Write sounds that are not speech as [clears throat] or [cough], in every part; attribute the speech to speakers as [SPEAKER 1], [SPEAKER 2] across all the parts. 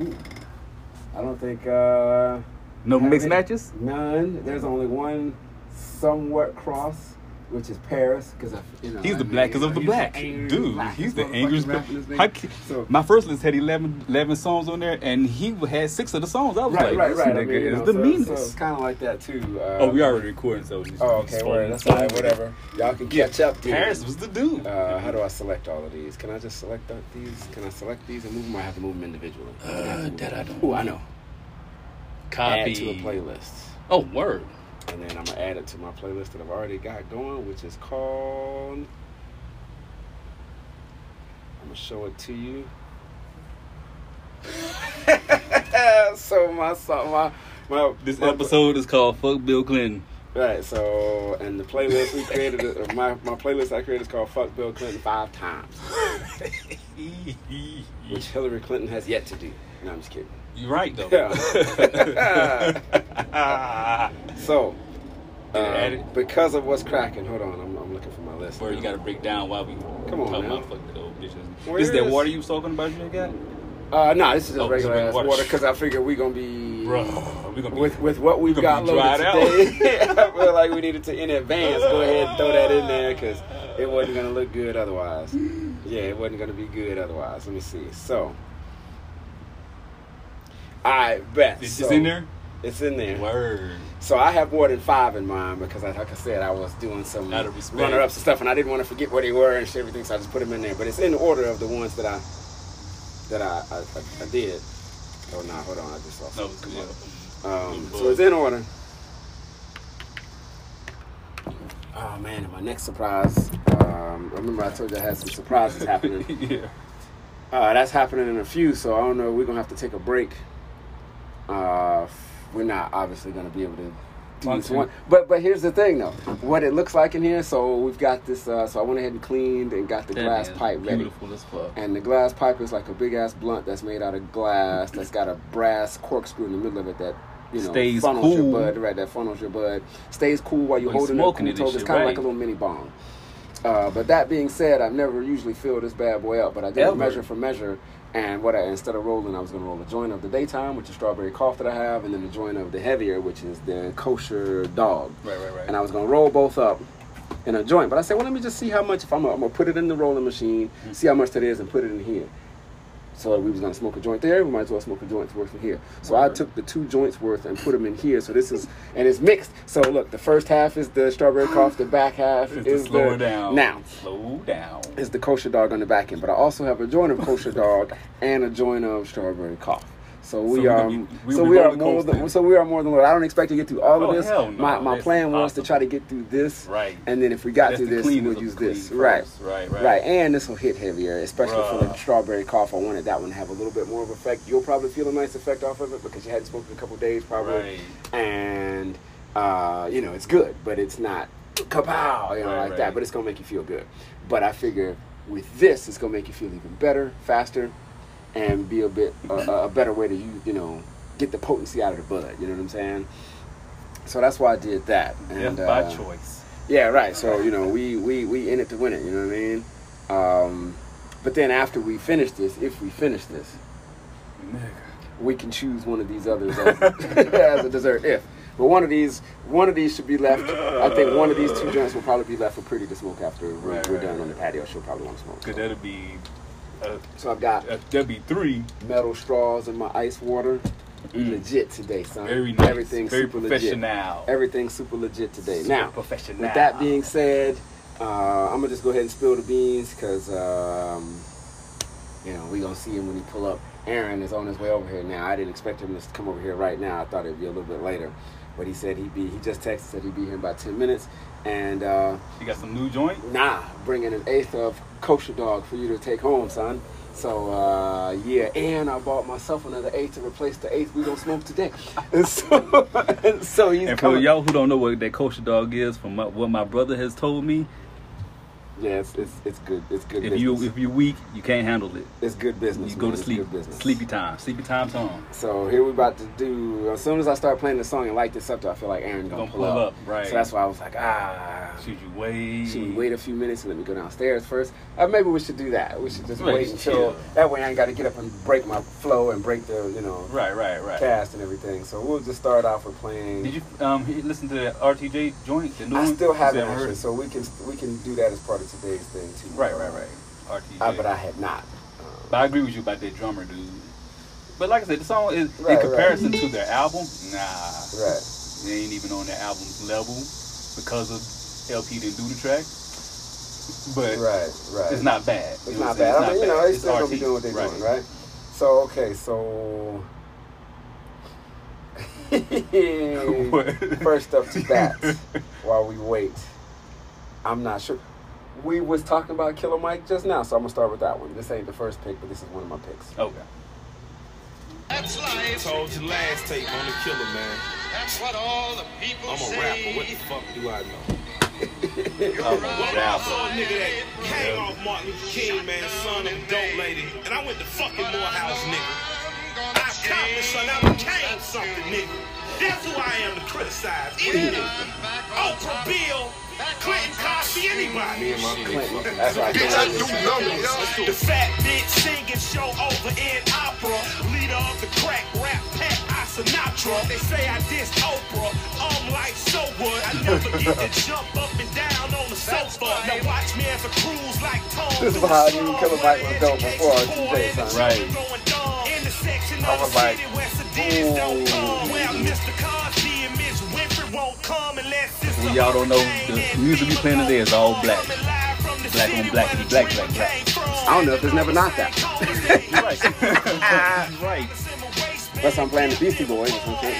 [SPEAKER 1] Ooh. I don't think uh,
[SPEAKER 2] No mixed matches.
[SPEAKER 1] None. There's only one somewhat cross, which is Paris, because you know
[SPEAKER 2] He's the
[SPEAKER 1] I mean,
[SPEAKER 2] blackest of the
[SPEAKER 1] he's
[SPEAKER 2] black, dude.
[SPEAKER 1] blackest
[SPEAKER 2] He's the angriest.
[SPEAKER 1] rapper in this
[SPEAKER 2] How
[SPEAKER 1] nigga.
[SPEAKER 2] ca-
[SPEAKER 1] So-
[SPEAKER 2] my first list had 11, 11 songs on there, and he had six of the songs. I was
[SPEAKER 1] Right,
[SPEAKER 2] like,
[SPEAKER 1] right,
[SPEAKER 2] this
[SPEAKER 1] right. I mean,
[SPEAKER 2] is
[SPEAKER 1] know,
[SPEAKER 2] the
[SPEAKER 1] so,
[SPEAKER 2] meanest.
[SPEAKER 1] So it's kind of like that too. Uh,
[SPEAKER 2] oh, we already recording, so.
[SPEAKER 1] Oh, okay. Word. That's all right. Whatever. Y'all can catch up. Dude.
[SPEAKER 2] Paris was the dude.
[SPEAKER 1] Uh, how do I select all of these? Can I just select these? Can I select these and move them? Or I have to move them individually.
[SPEAKER 2] Uh, that I don't
[SPEAKER 1] Ooh, I know.
[SPEAKER 2] Copy.
[SPEAKER 1] Add to a playlist.
[SPEAKER 2] Oh, word.
[SPEAKER 1] And then I'm gonna add it to my playlist that I've already got going, which is called. I'm gonna show it to you. [laughs] so my song, my my
[SPEAKER 2] This
[SPEAKER 1] my-
[SPEAKER 2] episode is called "Fuck Bill Clinton."
[SPEAKER 1] Right. So and the playlist we created, uh, my my playlist I created is called "Fuck Bill Clinton Five Times," [laughs] which Hillary Clinton has yet to do. No, I'm just kidding.
[SPEAKER 2] You're right though. Yeah. [laughs] So.
[SPEAKER 1] Uh, because of what's cracking, hold on, I'm, I'm looking for my list.
[SPEAKER 2] Where you got to break down why we
[SPEAKER 1] Come on,
[SPEAKER 2] talking
[SPEAKER 1] man.
[SPEAKER 2] about fuck old bitches.
[SPEAKER 1] Where
[SPEAKER 2] this is that water you was talking about you got?
[SPEAKER 1] Uh, no, this is just
[SPEAKER 2] Oh,
[SPEAKER 1] regular ass
[SPEAKER 2] water.
[SPEAKER 1] because I figure we're gonna be
[SPEAKER 2] Bro, we gonna be
[SPEAKER 1] with with what we've got loaded today. [laughs] I feel like we needed to in advance go ahead and throw that in there because it wasn't gonna look good otherwise. Yeah, it wasn't gonna be good otherwise. Let me see. So, I bet
[SPEAKER 2] It's
[SPEAKER 1] so,
[SPEAKER 2] in there.
[SPEAKER 1] It's in there.
[SPEAKER 2] Word.
[SPEAKER 1] So I have more than five in mind because, I, like I said, I was doing some
[SPEAKER 2] respect.
[SPEAKER 1] runner-ups and stuff, and I didn't want to forget where they were and everything, so I just put them in there. But it's in order of the ones that I that I I, I, I did. Oh no, hold on, I just lost.
[SPEAKER 2] No,
[SPEAKER 1] something.
[SPEAKER 2] yeah.
[SPEAKER 1] Um, so it's in order. Oh man, and my next surprise. Um, remember I told you I had some surprises happening. [laughs]
[SPEAKER 2] yeah.
[SPEAKER 1] Uh, that's happening in a few, so I don't know. We're gonna have to take a break. Uh, we're not obviously gonna be able to do this one, but but here's the thing though, what it looks like in here. So we've got this. Uh, so I went ahead and cleaned and got the
[SPEAKER 2] That
[SPEAKER 1] glass pipe ready.
[SPEAKER 2] Beautiful as fuck.
[SPEAKER 1] And the glass pipe is like a big ass blunt that's made out of glass. That's got a brass corkscrew in the middle of it that you know
[SPEAKER 2] Stays
[SPEAKER 1] funnels
[SPEAKER 2] cool.
[SPEAKER 1] your bud. Right, that funnels your bud. Stays cool while you're
[SPEAKER 2] you're
[SPEAKER 1] holding
[SPEAKER 2] smoking
[SPEAKER 1] it.
[SPEAKER 2] it
[SPEAKER 1] Cool
[SPEAKER 2] and
[SPEAKER 1] It's kind of
[SPEAKER 2] right.
[SPEAKER 1] like a little mini bong. Uh, but that being said, I've never usually filled this bad boy up. But I did
[SPEAKER 2] Ever.
[SPEAKER 1] measure for measure, and what I instead of rolling, I was going to roll a joint of the daytime, which is strawberry cough that I have, and then the joint of the heavier, which is the kosher dog.
[SPEAKER 2] Right, right, right.
[SPEAKER 1] And I was gonna roll both up in a joint, but I said, well, let me just see how much. If I'm, gonna- I'm gonna put it in the rolling machine,
[SPEAKER 2] Mm-hmm.
[SPEAKER 1] see how much that is, and put it in here. So we was gonna smoke a joint there. We might as well smoke a joint worth in here. So I took the two joints worth and put them in here. So this is and it's mixed. So look, the first half is the strawberry [gasps] cough. The back half
[SPEAKER 2] Just
[SPEAKER 1] is
[SPEAKER 2] slow
[SPEAKER 1] the
[SPEAKER 2] down.
[SPEAKER 1] now
[SPEAKER 2] Slow down.
[SPEAKER 1] is the kosher dog on the back end. But I also have a joint of kosher dog and a joint of strawberry cough. So we
[SPEAKER 2] So
[SPEAKER 1] are,
[SPEAKER 2] gonna we
[SPEAKER 1] so we are more than, so we are more than. I don't expect to get through all
[SPEAKER 2] Oh,
[SPEAKER 1] of this.
[SPEAKER 2] no.
[SPEAKER 1] My my
[SPEAKER 2] That's
[SPEAKER 1] plan was to try to get through this,
[SPEAKER 2] Right.
[SPEAKER 1] and then if we got
[SPEAKER 2] That's
[SPEAKER 1] through this, we'll use this. Right.
[SPEAKER 2] Right, right.
[SPEAKER 1] Right, and this will hit heavier, especially for the strawberry cough. I wanted that one to have a little bit more of effect. You'll probably feel a nice effect off of it because you hadn't smoked in a couple days, probably.
[SPEAKER 2] Right.
[SPEAKER 1] And uh, you know, it's good, but it's not kapow, you know,
[SPEAKER 2] Right,
[SPEAKER 1] like that. But it's gonna make you feel good. But I figure with this, it's gonna make you feel even better, faster, and be a bit a, a better way to you, you know, get the potency out of the bud. You know what I'm saying? So that's why I did that. And,
[SPEAKER 2] Death by
[SPEAKER 1] uh,
[SPEAKER 2] choice.
[SPEAKER 1] yeah, right. So you know, we we we in it to win it. You know what I mean? Um, but then after we finish this, if we finish this,
[SPEAKER 2] Nigga.
[SPEAKER 1] we can choose one of these others as, [laughs] as a dessert. If, but one of these, one of these should be left. I think one of these two joints will probably be left for Pretty to smoke after we're,
[SPEAKER 2] Right,
[SPEAKER 1] we're
[SPEAKER 2] right,
[SPEAKER 1] done on the patio. She'll probably want to smoke.
[SPEAKER 2] Cause that'll be,
[SPEAKER 1] So I've got
[SPEAKER 2] be three.
[SPEAKER 1] metal straws in my ice water.
[SPEAKER 2] Mm.
[SPEAKER 1] Legit today, son.
[SPEAKER 2] Very nice.
[SPEAKER 1] Everything's
[SPEAKER 2] Very
[SPEAKER 1] super legit.
[SPEAKER 2] professional.
[SPEAKER 1] Everything's super legit today.
[SPEAKER 2] Super
[SPEAKER 1] now,
[SPEAKER 2] professional.
[SPEAKER 1] With that being said, uh, I'm gonna just go ahead and spill the beans because um, you know we gonna see him when he pull up. Aaron is on his way over here now. I didn't expect him to come over here right now. I thought it'd be a little bit later, but he said he'd be. He just texted said he'd be here in about ten minutes, and uh,
[SPEAKER 2] you got some new joint.
[SPEAKER 1] nah, bringing an eighth of kosher dog for you to take home, son. So uh, yeah, and I bought myself another eighth to replace the eighth we gonna smoke today. [laughs] And so, [laughs] and so he's
[SPEAKER 2] And for
[SPEAKER 1] coming.
[SPEAKER 2] y'all who don't know what that kosher dog is, from my, what my brother has told me,
[SPEAKER 1] Yeah, it's it's, it's good. It's good.
[SPEAKER 2] If
[SPEAKER 1] business.
[SPEAKER 2] you if you're weak, you can't handle it.
[SPEAKER 1] it's good business.
[SPEAKER 2] You go
[SPEAKER 1] man.
[SPEAKER 2] to
[SPEAKER 1] It's
[SPEAKER 2] sleep. Sleepy time. Sleepy time song.
[SPEAKER 1] So here we're about to do. As soon as I start playing the song and light this up, I feel like Aaron gonna,
[SPEAKER 2] Gonna
[SPEAKER 1] pull,
[SPEAKER 2] pull
[SPEAKER 1] up.
[SPEAKER 2] up, right.
[SPEAKER 1] So that's why I was like, ah.
[SPEAKER 2] Should you wait?
[SPEAKER 1] Should we wait a few minutes and let me go downstairs first? Uh, maybe we should do that. We should just
[SPEAKER 2] Right,
[SPEAKER 1] wait until
[SPEAKER 2] chill.
[SPEAKER 1] that way I ain't got to get up and break my flow and break the you know
[SPEAKER 2] Right, right, right.
[SPEAKER 1] cast and everything. So we'll just start off with playing.
[SPEAKER 2] Did you um listen to the RTJ joint? The new
[SPEAKER 1] I still haven't
[SPEAKER 2] heard it?
[SPEAKER 1] so we can we can do that as part of today's thing too.
[SPEAKER 2] Right, right, right. RTJ.
[SPEAKER 1] Uh, but I had not.
[SPEAKER 2] But I agree with you about that drummer dude. But like I said, the song is
[SPEAKER 1] Right,
[SPEAKER 2] in comparison to their album. Nah,
[SPEAKER 1] Right.
[SPEAKER 2] they ain't even on their album's level because of LP didn't do the track. But
[SPEAKER 1] Right. Right.
[SPEAKER 2] it's not bad.
[SPEAKER 1] It's
[SPEAKER 2] You know
[SPEAKER 1] not
[SPEAKER 2] what I'm saying?
[SPEAKER 1] bad. I mean, you know, they
[SPEAKER 2] It's
[SPEAKER 1] still gonna be doing what they're doing, right? So okay, so [laughs] [laughs] first up to bat [laughs] while we wait. I'm not sure. We was talking about Killer Mike just now, so I'm gonna start with that one. This ain't the first pick, but this is one of my picks.
[SPEAKER 2] Okay.
[SPEAKER 3] That's life.
[SPEAKER 4] Told you last tape on the killer, man.
[SPEAKER 3] That's what all the people
[SPEAKER 4] I'm
[SPEAKER 3] say.
[SPEAKER 4] a rapper. What the fuck do I know?
[SPEAKER 2] I'm a
[SPEAKER 4] Well, I
[SPEAKER 2] rapper.
[SPEAKER 4] saw a nigga that came off Martin Luther King, man, son of a dope lady. And I went to fucking Morehouse, nigga. I accomplished something. I became something, nigga. That's who I am to criticize. Any nigga. Oprah, Bill, Clinton, Cosby, anybody.
[SPEAKER 1] Clinton. That's right.
[SPEAKER 3] Bitch, I do numbers.
[SPEAKER 4] The fat bitch singing show over in opera. Leader of the crack rap pack, I Sinatra. They say I dissed Oprah. I'm like, so what? I never get to [laughs] jump up and down on the sofa. Now watch me as a cruise like Tom.
[SPEAKER 1] This is how I knew Killer Mike was dope before RTJ, son.
[SPEAKER 2] Right.
[SPEAKER 4] In the section
[SPEAKER 1] I
[SPEAKER 4] of
[SPEAKER 1] was
[SPEAKER 4] the
[SPEAKER 1] like,
[SPEAKER 4] where sedans
[SPEAKER 1] ooh.
[SPEAKER 4] Come unless it's
[SPEAKER 2] Well,
[SPEAKER 4] a
[SPEAKER 2] y'all don't know, the music we
[SPEAKER 4] people
[SPEAKER 2] playing today is all
[SPEAKER 4] don't
[SPEAKER 2] black.
[SPEAKER 4] come live from the
[SPEAKER 2] Black on black,
[SPEAKER 4] where the
[SPEAKER 2] black,
[SPEAKER 4] dream
[SPEAKER 2] black, black.
[SPEAKER 1] I don't know if it's never not that. [laughs]
[SPEAKER 2] You're right. [laughs] You're right.
[SPEAKER 1] Unless I'm playing the Beastie Boys or some shit.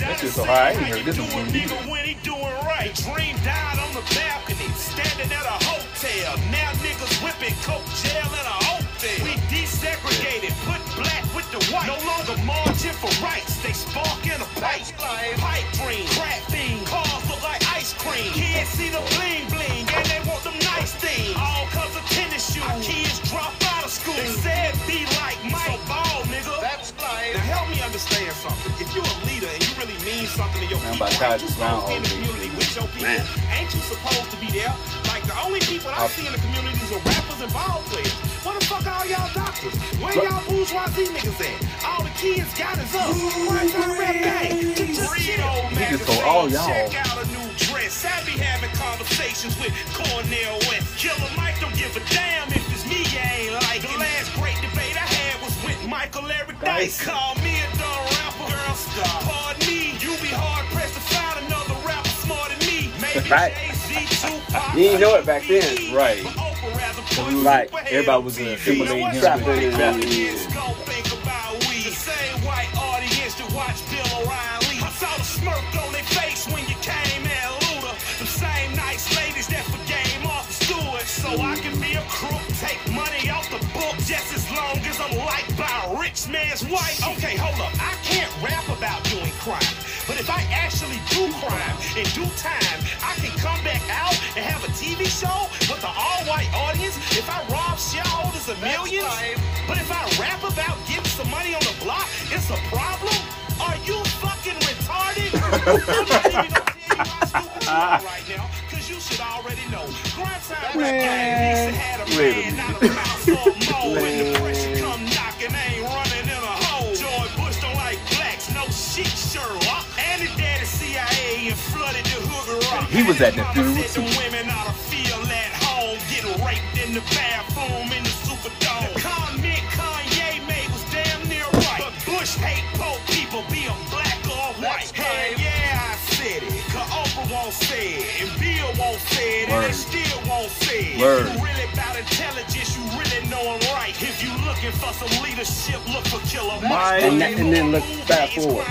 [SPEAKER 4] That
[SPEAKER 2] shit's so high, I ain't heard this one either.
[SPEAKER 4] when he doing right. Dream died on the balcony, standing at a hotel. Now niggas whipping coke jail in a hotel. We desegregated, put black with the white. No longer marching for rights, they spark in a pipe. Pipe dream, crack fiend, cars look like ice cream. Kids see the bling bling, and they want them nice things. All cause of tennis shoes. Kids drop out of school. They said be like Mike Ball, nigga.
[SPEAKER 3] That's life.
[SPEAKER 4] Now help me understand something. If you're a leader and you really mean something to your
[SPEAKER 2] Man,
[SPEAKER 4] people,
[SPEAKER 2] I'm about
[SPEAKER 4] ain't you
[SPEAKER 2] tired
[SPEAKER 4] supposed to be in the community with your people?
[SPEAKER 1] Man.
[SPEAKER 4] Ain't you supposed to be there? The only people I see in the communities are rappers and ball players. What the fuck all y'all doctors? Where y'all bourgeoisie niggas at? All the kids got is up. Where's your rap gang? Read old
[SPEAKER 2] He just told all y'all.
[SPEAKER 4] Check out a new dress. I be having conversations with Cornel West. Killer Mike don't give a damn if it's me you ain't like. The last great debate I had was with Michael Eric Dyson. Call me a dumb rapper. Girl, stop. Pardon me. You be hard pressed to find another rapper smarter than me. Maybe
[SPEAKER 1] Right.
[SPEAKER 4] Jay-Z, Tupac,
[SPEAKER 1] You didn't know it back then.
[SPEAKER 2] Right.
[SPEAKER 4] but Oprah rather
[SPEAKER 1] Right.
[SPEAKER 2] Everybody was,
[SPEAKER 4] on TV.
[SPEAKER 2] emulating
[SPEAKER 4] Now what's
[SPEAKER 2] him
[SPEAKER 4] the
[SPEAKER 1] with
[SPEAKER 4] white
[SPEAKER 1] the-
[SPEAKER 4] audience gon' think about we? The same white audience that watched Bill O'Reilly. I saw the smirk on their face when you came at Luda. The same nice ladies that forgave Martha Stewart. So I can be a crook, take money off the book just as long as I'm liked rich man's wife. Okay, hold up. I can't rap about doing crime. But if I actually do crime in due time, I can come back out and have a TV show with an all-white audience. If I rob shareholders of millions,
[SPEAKER 3] right.
[SPEAKER 4] but if I rap about getting some money on the block, it's a problem. Are you fucking retarded? [laughs] I'm not even gonna tell you my stupid story [laughs] right now, cause you should already know. Grind time rap game needs to have a
[SPEAKER 2] Wait a
[SPEAKER 4] man, not a mouse or a mole. When the [laughs] pressure
[SPEAKER 2] He was at the funeral, too.
[SPEAKER 4] Won't say it, and Bill won't say it, and they still won't say it.
[SPEAKER 2] Word.
[SPEAKER 4] If you really about intelligence, you really know I'm right. If you looking for some leadership, look for Killer Mike.
[SPEAKER 1] And that- and then look fast forward.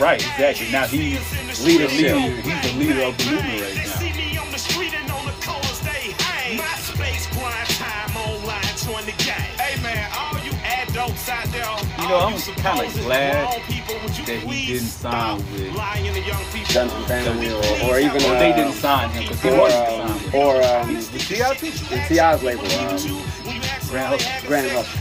[SPEAKER 2] Right, exactly. Now he's
[SPEAKER 1] leadership.
[SPEAKER 2] He's the leader of the movement right
[SPEAKER 4] They
[SPEAKER 2] now.
[SPEAKER 4] see me on the street and on the corners they hang. My space grind time online, join the you out there, all
[SPEAKER 2] know, I'm kind of glad that he didn't sign with.
[SPEAKER 1] Guns and Family or, or even
[SPEAKER 2] Or
[SPEAKER 1] uh,
[SPEAKER 2] they didn't sign him because he
[SPEAKER 1] or
[SPEAKER 2] wasn't
[SPEAKER 1] um,
[SPEAKER 2] signed with.
[SPEAKER 1] or um,
[SPEAKER 2] The T.I. too?
[SPEAKER 1] the T.I.'s label. Um,
[SPEAKER 2] Grand Hustle.
[SPEAKER 1] Grand Hustle.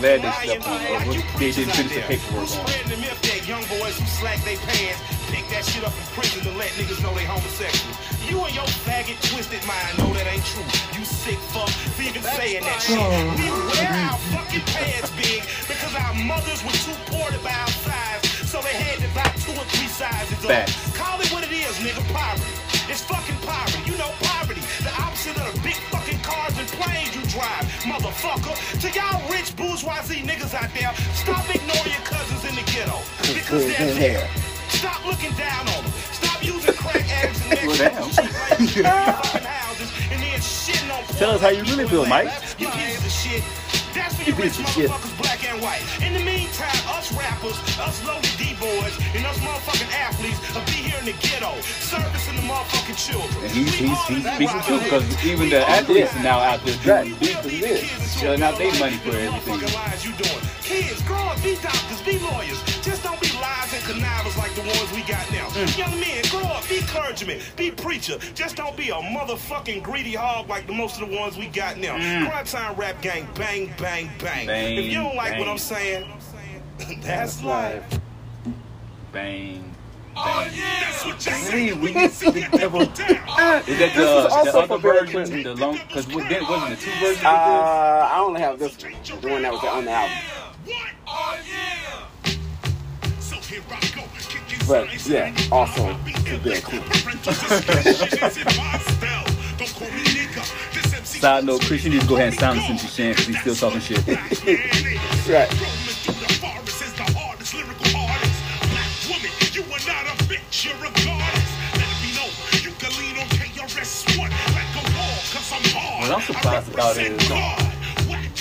[SPEAKER 2] Glad they slept on it. Or they didn't finish the paperwork on it.
[SPEAKER 5] Spreading the myth that young boys who slack their pants pick that shit up in prison to let niggas know they homosexual. You and your faggot twisted mind know that ain't true. You sick fuck for even saying that shit. Oh. We wear our fucking pants big because our mothers were too poor to buy our size, so they had to buy two or three sizes up.
[SPEAKER 2] Facts.
[SPEAKER 5] Call it what it is, nigga. Poverty. It's fucking poverty. You know poverty. The opposite of the big fucking cars and planes you drive, motherfucker. To y'all rich bourgeoisie niggas out there, stop ignoring your cousins in the ghetto. Because they're there. Stop looking down on them. Stop using crack addicts and
[SPEAKER 2] Well, damn.
[SPEAKER 5] fucking houses and then shitting on
[SPEAKER 2] Tell us how you really feel, Mike.
[SPEAKER 5] You pieces of shit. That's for you rich
[SPEAKER 1] piece
[SPEAKER 5] motherfuckers, black and white. In the meantime, us rappers, us lowly D-boys, and us motherfucking athletes will be here in the ghetto, servicing the motherfucking children.
[SPEAKER 2] And he's, he's, he's speaking
[SPEAKER 5] with.
[SPEAKER 2] because even the athletes are now out there
[SPEAKER 1] Right.
[SPEAKER 2] doing business. Shelling out their money for everything.
[SPEAKER 5] Motherfucking lies you doing. Kids, grow up, be doctors, be lawyers. Just don't be lies and connivers like the ones we got now.
[SPEAKER 2] Mm.
[SPEAKER 5] Young men, grow up, be clergyman, be preacher. Just don't be a motherfucking greedy hog like the most of the ones we got now. Grind time rap gang, bang, bang, bang.
[SPEAKER 2] Mm. Bang,
[SPEAKER 5] if you don't like what
[SPEAKER 2] bang.
[SPEAKER 5] I'm saying, [laughs] that's life.
[SPEAKER 2] Bang.
[SPEAKER 5] Oh yeah, that's what you
[SPEAKER 2] See,
[SPEAKER 5] say
[SPEAKER 2] we
[SPEAKER 5] when you see
[SPEAKER 2] the devil.
[SPEAKER 5] go.
[SPEAKER 2] Is that
[SPEAKER 1] This
[SPEAKER 2] the,
[SPEAKER 1] is also
[SPEAKER 2] the other
[SPEAKER 1] for Bill
[SPEAKER 2] version,
[SPEAKER 1] Clinton.
[SPEAKER 2] the long? Because that wasn't the two versions?
[SPEAKER 1] uh, I only have this one, the one that was on the album.
[SPEAKER 5] What? Oh, yeah. So here I go, kicking
[SPEAKER 1] But,
[SPEAKER 5] signs
[SPEAKER 1] yeah,
[SPEAKER 5] and
[SPEAKER 1] also
[SPEAKER 5] I'll be
[SPEAKER 1] to Bill. Clinton.
[SPEAKER 5] Parental suspicion is in my spell. Don't call me nigga. This MC
[SPEAKER 2] this? Side note: Christian needs to go ahead and silence him, Shan, because he's still talking shit. [laughs]
[SPEAKER 1] Right.
[SPEAKER 5] Rolling through the forest is the hardest lyrical artist. Black woman, you are not a bitch, you're a goddess. Let it be known, you can lean on KRS-One like a wall, cause I'm hard.
[SPEAKER 2] What I'm surprised about is,
[SPEAKER 5] God. Whack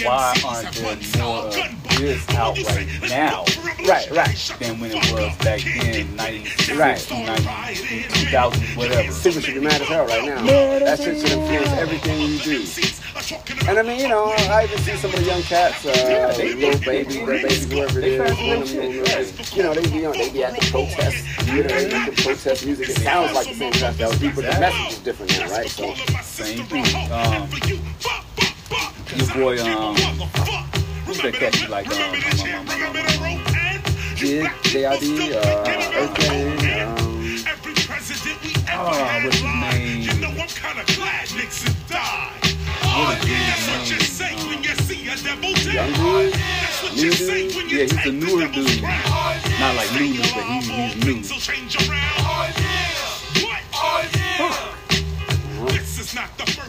[SPEAKER 2] why aren't there more of this out right now
[SPEAKER 5] go for revolution.
[SPEAKER 1] Right, right.
[SPEAKER 2] Than when it was back then,
[SPEAKER 5] do
[SPEAKER 2] 96,
[SPEAKER 1] Right.
[SPEAKER 2] 90, 2000, whatever.
[SPEAKER 1] People should be mad as hell right now. That shit should influence everything you do. And I mean, you know, I even see some of the young cats, uh,
[SPEAKER 2] they-
[SPEAKER 1] little babies, little babies, whoever it
[SPEAKER 2] They
[SPEAKER 1] is,
[SPEAKER 2] fast
[SPEAKER 1] you know,
[SPEAKER 2] little shit,
[SPEAKER 1] them, you know, they be on, they be at the protest, you know, they the protest music. It sounds like the same stuff that was but the message is different now, right? So,
[SPEAKER 2] Same thing. Um, your boy, um, who's that cat you like, um, um, um, um, um, um,
[SPEAKER 1] Jid, JID, uh, Earth um,
[SPEAKER 5] Every president we ever
[SPEAKER 2] Oh, what's his name?
[SPEAKER 5] You know I'm kinda glad Nixon died.
[SPEAKER 2] What is his
[SPEAKER 5] That's what you say when you see a devil
[SPEAKER 1] Young
[SPEAKER 5] dead.
[SPEAKER 1] dude,
[SPEAKER 5] That's what
[SPEAKER 1] new
[SPEAKER 5] you say
[SPEAKER 1] dude.
[SPEAKER 5] when you
[SPEAKER 2] Yeah, he's a newer dude. Not like new, but he- he's new.
[SPEAKER 5] things will change around. What? This is not the first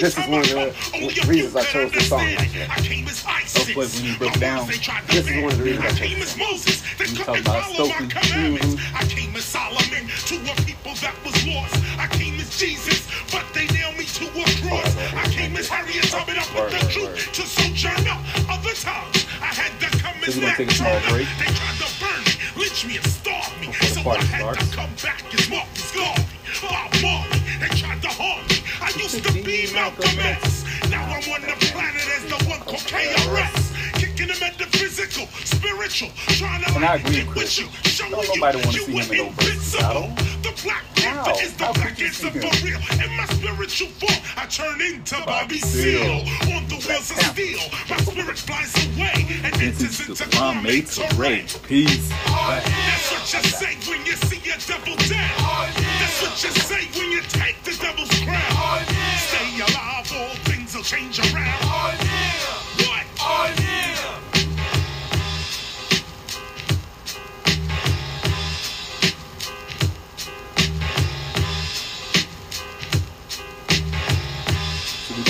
[SPEAKER 1] This is one of the
[SPEAKER 5] come, only a
[SPEAKER 1] reasons I chose this song,
[SPEAKER 5] understand.
[SPEAKER 1] actually.
[SPEAKER 5] I came as ISIS.
[SPEAKER 2] Of course, when you break down,
[SPEAKER 5] words, they tried to
[SPEAKER 1] this is one of the reasons I
[SPEAKER 5] I
[SPEAKER 1] chose this
[SPEAKER 5] as
[SPEAKER 2] You
[SPEAKER 5] couldn't
[SPEAKER 2] about
[SPEAKER 5] follow
[SPEAKER 2] Stokely.
[SPEAKER 5] commandments.
[SPEAKER 1] Mhm.
[SPEAKER 5] I came as Solomon to a people that was lost. I came as Jesus, but they nailed me to a cross. I came as Harriet Tubman up with the truth
[SPEAKER 2] word.
[SPEAKER 5] to sojourner. Other times, I had to come as
[SPEAKER 2] we're gonna
[SPEAKER 5] Nat
[SPEAKER 2] take a small
[SPEAKER 5] Turner. They tried to burn me, lynch me, and starve me.
[SPEAKER 2] The
[SPEAKER 5] So I
[SPEAKER 2] party
[SPEAKER 5] had
[SPEAKER 2] starts.
[SPEAKER 5] to come back as Marcus used to be Malcolm X. Now I'm on the planet as the one called KRS. Kicking the metaphysical, spiritual, trying to
[SPEAKER 2] I
[SPEAKER 5] like
[SPEAKER 2] agree with Chris.
[SPEAKER 5] you. Showing
[SPEAKER 2] Don't
[SPEAKER 5] you
[SPEAKER 2] nobody wanna see him in no battle.
[SPEAKER 5] The Black Panther is the
[SPEAKER 2] How could
[SPEAKER 5] black answer for real. In my spiritual form, I turn into Bobby
[SPEAKER 2] Bobby Seale.
[SPEAKER 5] On the wheels of steel, my spirit flies away and enters into
[SPEAKER 2] the Kwame
[SPEAKER 5] Kwame
[SPEAKER 2] Ture.
[SPEAKER 5] Ture.
[SPEAKER 2] Peace.
[SPEAKER 5] That's what you say when you see a devil dead. That's what you say when you take the devil's crown. Stay alive, all things will change around. What?
[SPEAKER 2] So we're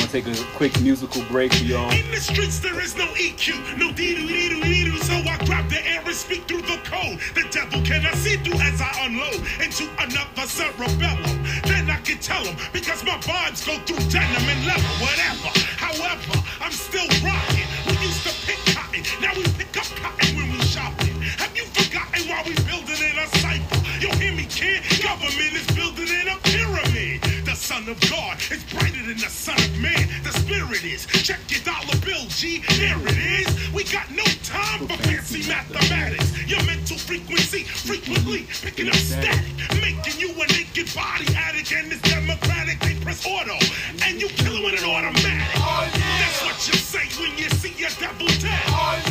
[SPEAKER 2] gonna take a quick musical break y'all.
[SPEAKER 5] In the streets there is no EQ, no dee doo dee doo dee doo. So I grab the air and speak through the code. The devil cannot see through as I unload into another cerebellum. Then I can tell him because my vibes go through denim and leather, whatever. However, I'm still rocking. We used to pick cotton, now we pick up cotton when we shopping. Have you forgotten why we building in a cipher? You hear me, kid? Government is building in a pyramid. Son of God. It's brighter than the son of man. The spirit is. Check your dollar bill, G. There it is. We got no time for fancy mathematics. Your mental frequency frequently picking up static, making you a naked body addict. And it's democratic. They press auto, and you kill it with an automatic. That's what you say when you see a double tap.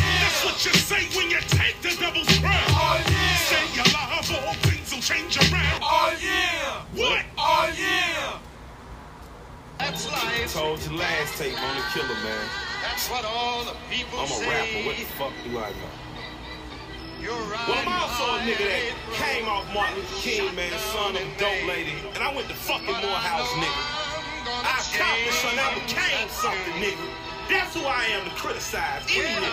[SPEAKER 4] Told you last tape on the killer, man.
[SPEAKER 6] That's what all the people
[SPEAKER 4] I'm a
[SPEAKER 6] say.
[SPEAKER 4] rapper. What the fuck do I know?
[SPEAKER 6] You're right.
[SPEAKER 4] Well, I'm also a nigga that came off Martin Luther King, man, son of a dope lady. And I went to fucking Morehouse, nigga. I accomplished something. I became something, nigga. That's who I am to criticize any nigga.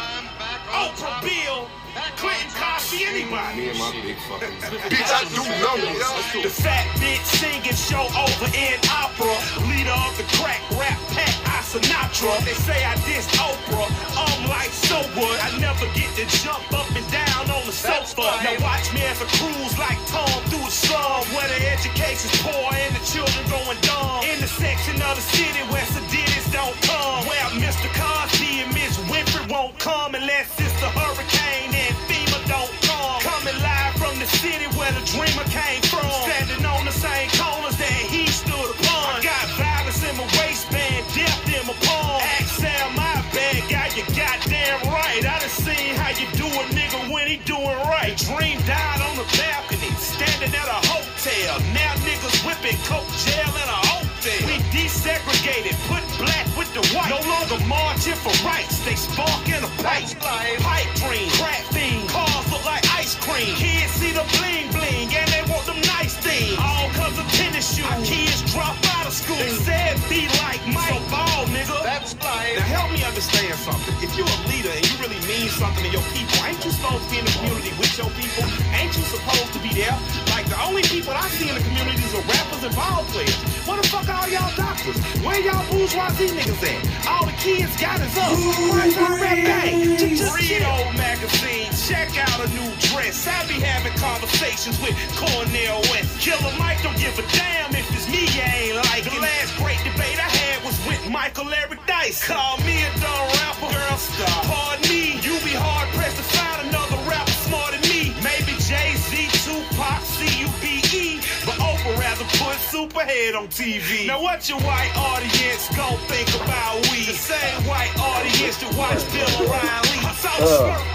[SPEAKER 4] Oprah, Bill, Clinton, Cosby, anybody.
[SPEAKER 7] Me and my big fucking. [laughs]
[SPEAKER 6] Bitch, I do numbers.
[SPEAKER 4] The fat bitch singing show over in opera. Leader of the crack rap pack, I Sinatra. They say I dissed Oprah. I'm like, so what? I never get to jump up and down on the sofa. Now watch me as I cruise like Tom through the slum. Where the education's poor and the children going dumb. In the section of the city where Sadidas don't come. Where Mr. Cosby and Miss Winfrey won't come unless it's the hurricane and FEMA don't come. Coming live from the city where the dreamer came from. Standing on the same when doing right. Dream died on the balcony, standing at a hotel. Now niggas whipping coke jail in a hotel. We desegregated, put black with the white. No longer marching for rights, they spark in a pipe. Pipe dream, crack fiend, cars look like ice cream. Kids see the bling bling and they want them things. All cause of tennis shoes. Kids drop out of school. They said be like Mike Ball, nigga.
[SPEAKER 6] That's life.
[SPEAKER 4] Now help me understand something. If you're a leader and you really mean something to your people, ain't you supposed to be in the community with your people? Ain't you supposed to be there? Like the only people I see in the communities are rappers and ball players. What the fuck are y'all doctors? Where y'all bourgeoisie niggas at? All the kids got is us. Where's our rap gang? Read old magazine, check out a new dress. I be having conversations with Cornel West. Killer Mike don't give a damn if it's me you ain't like. The last great debate I had was with Michael Eric Dyson. Call me a dumb rapper, girl stop. Pardon me, you be hard pressed to find another rapper smarter than me. Maybe Jay Z, Tupac, C-U-B-E, but Oprah rather put Superhead on TV. Now what your white audience gon' think about we? The same white audience that watch Bill O'Reilly. I saw uh. smirk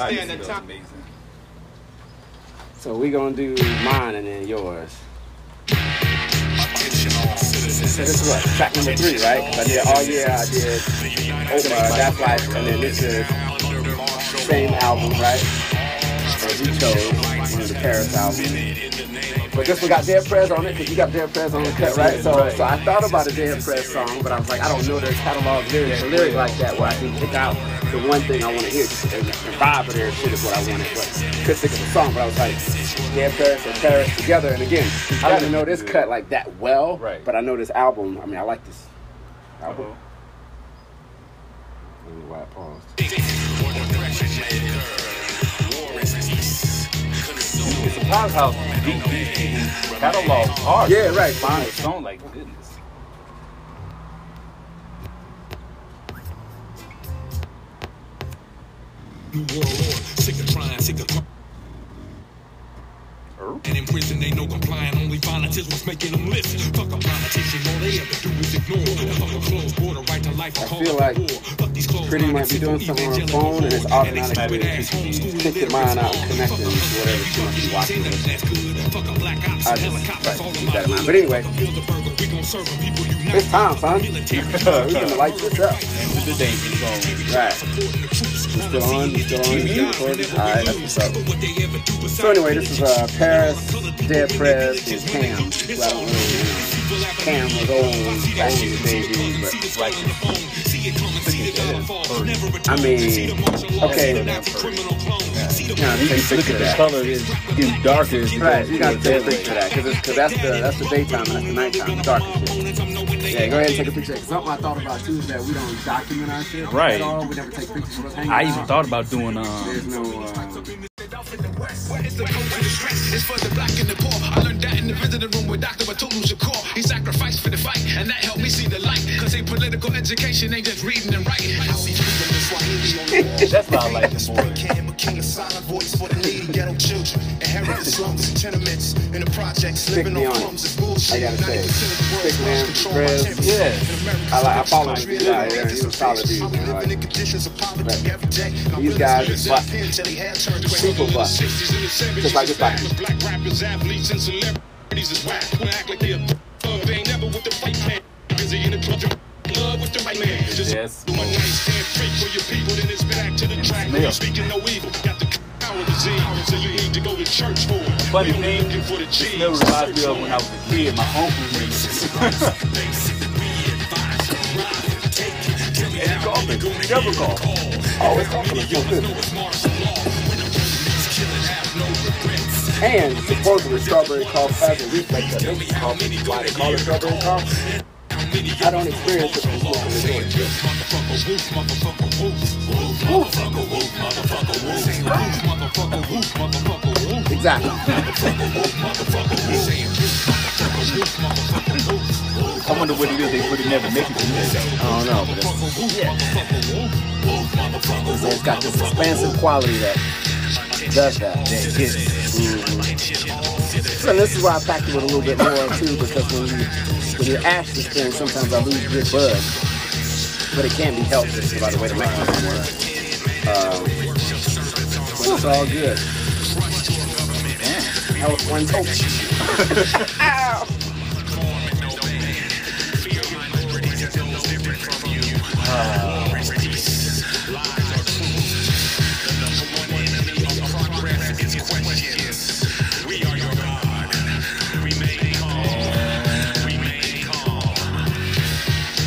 [SPEAKER 7] understand
[SPEAKER 2] that
[SPEAKER 7] that time.
[SPEAKER 2] amazing.
[SPEAKER 1] So we gonna do mine and then yours. So this is what track number three, right? I did all year. I did Oprah, That's Life, and then this is same album, right? That we chose, one of the Paris albums. But this one got Dead Prez on it because you got Dead Prez on the cut, right? So, so I thought about a Dead Prez song, but I was like, I don't know their catalog lyrics, a lyric like that where I can pick out the one thing I want to hear. Just the, the vibe of their shit is what I wanted, but could think of a song. But I was like, Dead Prez and Paris together. And again, I didn't know this cut like that well,
[SPEAKER 2] Right.
[SPEAKER 1] but I know this album. I mean, I like this album.
[SPEAKER 2] Uh-oh.
[SPEAKER 1] I don't know why I paused.
[SPEAKER 2] It's surprised how deep these people's catalogs are.
[SPEAKER 1] Yeah, right.
[SPEAKER 2] Find a song like goodness.
[SPEAKER 5] New world order, sick of trying, sick of crying. And in prison, they no complying, only violence is what's making them listen. Fuck a politician, all they ever do is ignore. And fuck a closed border, right to life,
[SPEAKER 1] I
[SPEAKER 5] call
[SPEAKER 1] feel
[SPEAKER 5] it
[SPEAKER 1] like
[SPEAKER 5] these closed
[SPEAKER 1] Pretty
[SPEAKER 5] minded,
[SPEAKER 1] might be doing something on her phone and it's
[SPEAKER 5] whores. And they
[SPEAKER 1] automatically
[SPEAKER 5] stupid ass homeschooling
[SPEAKER 1] kick your mind out, connecting
[SPEAKER 5] Fuck
[SPEAKER 1] to whatever she must be watching.
[SPEAKER 5] That's good. Fuck a black ops
[SPEAKER 1] I
[SPEAKER 5] and
[SPEAKER 1] just-
[SPEAKER 5] helicopters
[SPEAKER 1] right,
[SPEAKER 5] all
[SPEAKER 1] keep
[SPEAKER 5] in
[SPEAKER 1] that in mind. But anyway.
[SPEAKER 5] Fuck a Bilderberger, we gon' serve 'em, people unite.
[SPEAKER 1] It's time, son.
[SPEAKER 5] Military. [laughs]
[SPEAKER 1] we gonna light this up.
[SPEAKER 2] This is the danger zone.
[SPEAKER 1] Right. We still on, we still on, we still recording. Alright, that's what's up. So anyway, this is uh, Paris, Dead Prez, and Cam. Who I don't you know. Cam was old back in the day, but
[SPEAKER 2] Like,
[SPEAKER 1] I mean, okay.
[SPEAKER 2] yeah.
[SPEAKER 1] Yeah, you take
[SPEAKER 2] Look at
[SPEAKER 1] of
[SPEAKER 2] the
[SPEAKER 1] that.
[SPEAKER 2] color is getting darker
[SPEAKER 1] Right, you gotta take a picture of that because that's the that's the daytime and that's the nighttime, the darkest shit. Yeah, go ahead and take a picture. Something I thought about too is that we don't document our shit
[SPEAKER 2] Right.
[SPEAKER 1] at all. We never take pictures of us hanging
[SPEAKER 2] I
[SPEAKER 1] out.
[SPEAKER 2] even thought about doing um
[SPEAKER 1] There's no. Uh,
[SPEAKER 8] It's the code to the stress. It's for the black and the poor. I learned that in the visiting room with Dr. Mutulu Shakur. He sacrificed for the fight, and that helped me see the light. Cause a political education ain't just reading and writing. I see freedom in Swahili the.
[SPEAKER 2] That's why I like the
[SPEAKER 8] Spray
[SPEAKER 2] boy.
[SPEAKER 8] can, but king of silent voice for the needy ghetto children. Inherit the slums and tenements in the projects. Living on crumbs is bullshit.
[SPEAKER 1] I gotta say,
[SPEAKER 8] 90% of the world's
[SPEAKER 1] Stick man,
[SPEAKER 8] lost control by
[SPEAKER 1] Chris,
[SPEAKER 8] 10%.
[SPEAKER 2] yeah.
[SPEAKER 1] I like- I follow him. Yeah,
[SPEAKER 8] living
[SPEAKER 1] yeah, he's a
[SPEAKER 8] in
[SPEAKER 1] solid dude, man. Like-
[SPEAKER 8] living conditions of poverty
[SPEAKER 1] Right.
[SPEAKER 8] every day. My
[SPEAKER 1] These guys
[SPEAKER 8] is
[SPEAKER 1] is butt.
[SPEAKER 8] pin till he had turned
[SPEAKER 1] Super
[SPEAKER 8] gray.
[SPEAKER 1] butt. Just like this back.
[SPEAKER 6] Black rappers, athletes, and celebrities is whack. Who act like they're thug. They ain't never with the fight plan. Busy in the club, love with the right man. Just
[SPEAKER 2] Yes.
[SPEAKER 6] do a nice handshake for your people, then it's back to the track.
[SPEAKER 2] smell.
[SPEAKER 6] Speaking no evil, got the power disease, so you need to go to church for it.
[SPEAKER 2] Funny
[SPEAKER 6] You only
[SPEAKER 2] thing,
[SPEAKER 6] looking for the
[SPEAKER 2] it
[SPEAKER 6] cheese.
[SPEAKER 2] still reminds me of when I was a kid. My uncle used [laughs] And he called me. Never called.
[SPEAKER 1] Always talking to And supposedly strawberry cough has a reflex that makes it cough. Why they call it strawberry cough? I don't experience it from smoking the joint. Exactly.
[SPEAKER 2] I wonder what it is they put in there to make it do.
[SPEAKER 1] I don't know, but it's, it's got this expansive quality that does that.
[SPEAKER 2] Hits.
[SPEAKER 1] So this is why I packed it with a little bit more too, because when you when you ash this thing, sometimes I lose good bud. But it can't be helped just by the way the mechanism works. Um, it's all good. That was one toke. [laughs]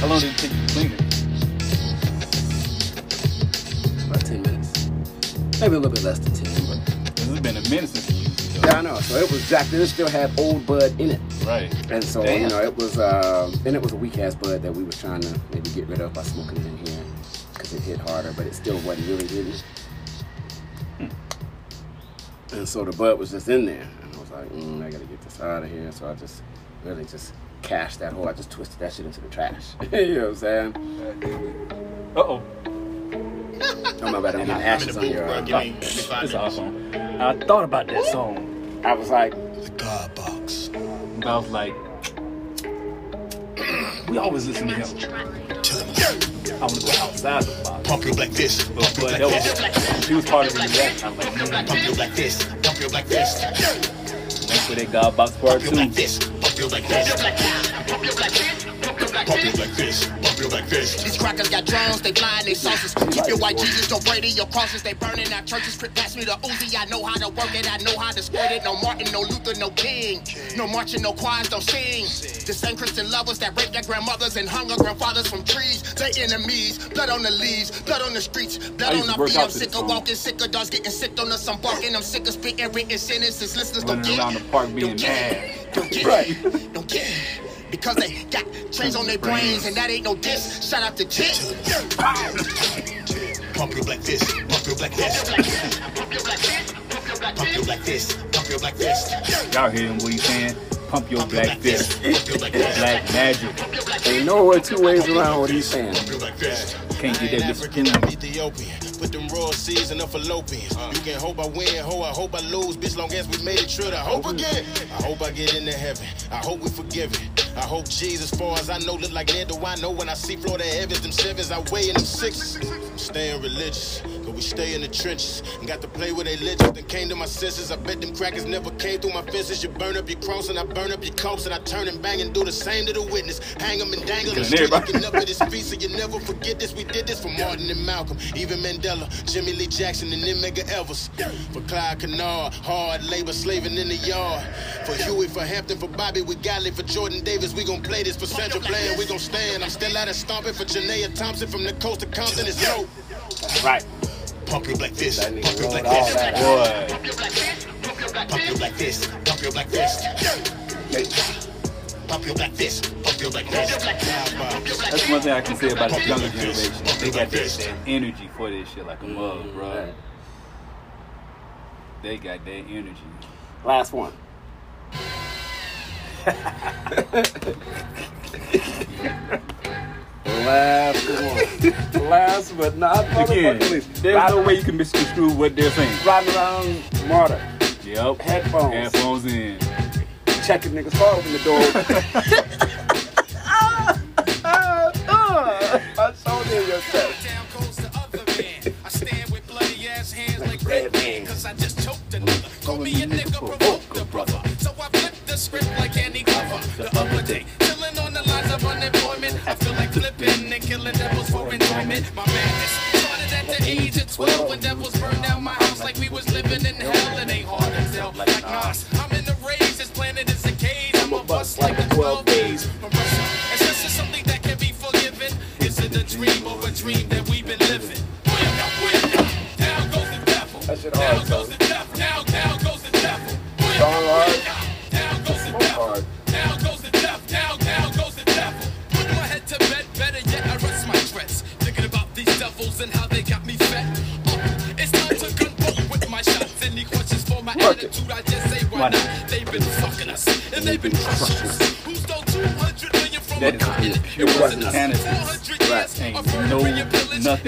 [SPEAKER 2] How long did it take you to clean it?
[SPEAKER 1] About 10 minutes. Maybe a little bit less than 10, but
[SPEAKER 2] has been a minute since you used it.
[SPEAKER 1] yeah, I know. So it was jacked. It still had old bud in it.
[SPEAKER 2] Right.
[SPEAKER 1] And so,
[SPEAKER 2] Damn.
[SPEAKER 1] you know, it was, um, and it was a weak ass bud that we was trying to maybe get rid of by smoking it in here because it hit harder, but it still wasn't really hitting. And so the bud was just in there. And I was like, mm, I gotta get this out of here. So I just really just cashed that hole. I just twisted that shit into the trash. [laughs] you know what I'm saying?
[SPEAKER 2] Uh oh.
[SPEAKER 1] Oh, my bad. I'm getting ashes on your. Uh,
[SPEAKER 2] It's awesome. I thought about that song.
[SPEAKER 1] I was like, the
[SPEAKER 8] God box.
[SPEAKER 2] But I was like, we always listen to him.
[SPEAKER 8] Tell him
[SPEAKER 2] I want to go outside the box.
[SPEAKER 8] pump you like this.
[SPEAKER 2] But, but that was, he was part of the reaction. I was like, mm,
[SPEAKER 8] Pump you like this. Pump you like this.
[SPEAKER 2] thanks for that God Box Part
[SPEAKER 8] Pump you
[SPEAKER 2] 2.
[SPEAKER 8] like this. You like this. Pump you like this. Pump you like this.
[SPEAKER 9] These crackers got drones, they blind, they sauces. Keep your white Jesus, don't Brady, your crosses, they burning our churches. Quick, pass me the Uzi, I know how to work it, I know how to squirt it. No Martin, no Luther, no King. No marching, no choirs, don't sing. The same Christian lovers that raped their grandmothers and hung their grandfathers from trees. They enemies, blood on the leaves, blood on the streets, blood on
[SPEAKER 2] to
[SPEAKER 9] our feet. I'm sick of
[SPEAKER 2] song.
[SPEAKER 9] walking, sick of dogs getting sick on us. I'm barking, I'm sick of spitting written sentences. Listeners don't get.
[SPEAKER 2] around the park being
[SPEAKER 9] don't get,
[SPEAKER 2] mad.
[SPEAKER 9] Don't get.
[SPEAKER 1] Right.
[SPEAKER 9] Don't get. Because they got chains on their brains, and that ain't no diss. Shout out to Jit.
[SPEAKER 8] Pump your black fist, Pump your black fist, Pump your black fist, Pump your black fist.
[SPEAKER 2] Y'all hear him what he's saying? Pump your
[SPEAKER 8] Pump you
[SPEAKER 2] black
[SPEAKER 8] like this.
[SPEAKER 2] fist.
[SPEAKER 8] Pump you like this.
[SPEAKER 2] Black magic.
[SPEAKER 1] ain't nowhere two ways around what he's saying.
[SPEAKER 8] Pump you like this.
[SPEAKER 2] Can't get that bitch
[SPEAKER 8] African,
[SPEAKER 2] in
[SPEAKER 8] I'm Ethiopian. Put them raw seeds in the fallopians. You can hope I win, ho, I hope I lose. Bitch, long as we made it true to hope again. I hope I get into heaven. I hope we forgiven. I hope Jesus, far as I know, look like near do I know when I see Florida heavens, them sevens, I weigh in them sixes. I'm staying religious, cause we stay in the trenches. And got to play with they legends, then came to my senses. I bet them crackers never came through my fences. You burn up your cross and I burn up your corpse. And I turn and bang and do the same to the witness. Hang them and dangle them looking up at his feet. So you never forget this. We did this for Martin and Malcolm, even Mandela, Jimmie Lee Jackson, and them Medgar Evers. For Clyde Kennard, hard labor slaving in the yard. For Huey, for Hampton, for Bobby, we got it. For Jordan Davis, we gon' play this. For Sandra Bland, we gon' stand. I'm still out of stomping. For Janaea Thompson, from the coast of Compton, it's low.
[SPEAKER 1] Right.
[SPEAKER 8] Pump you like this,
[SPEAKER 1] That nigga
[SPEAKER 8] pump you
[SPEAKER 1] wrote
[SPEAKER 8] like
[SPEAKER 1] all
[SPEAKER 8] this,
[SPEAKER 1] that out.
[SPEAKER 2] Boy.
[SPEAKER 8] pump you like this, pump you like this, pump you like this, pump you like this.
[SPEAKER 2] That's one thing I can say about the younger generation. They got that, that energy for this shit like a mm-hmm. mug, bro.
[SPEAKER 1] Right.
[SPEAKER 2] They got that energy.
[SPEAKER 1] Last one. [laughs] Last one. Last but not
[SPEAKER 2] Again,
[SPEAKER 1] motherfucking least.
[SPEAKER 2] there's
[SPEAKER 1] Riding
[SPEAKER 2] no way you can misconstrue what they're saying.
[SPEAKER 1] Riding around Marta,
[SPEAKER 2] Yep.
[SPEAKER 1] Headphones.
[SPEAKER 2] Headphones in.
[SPEAKER 1] Checking niggas' car open the door. [laughs] [laughs] I showed him yourself.
[SPEAKER 9] Down goes the other man. I stand with bloody like
[SPEAKER 1] Red
[SPEAKER 9] Red
[SPEAKER 1] Man.
[SPEAKER 9] Man, cause I just choked another. Call me a nigga, provoke the brother. So I flipped the script like Danny Glover. The other day, chilling on the lines of unemployment. I feel like flipping and killing devils for enjoyment. My madness started at the age of 12 when devils burned down my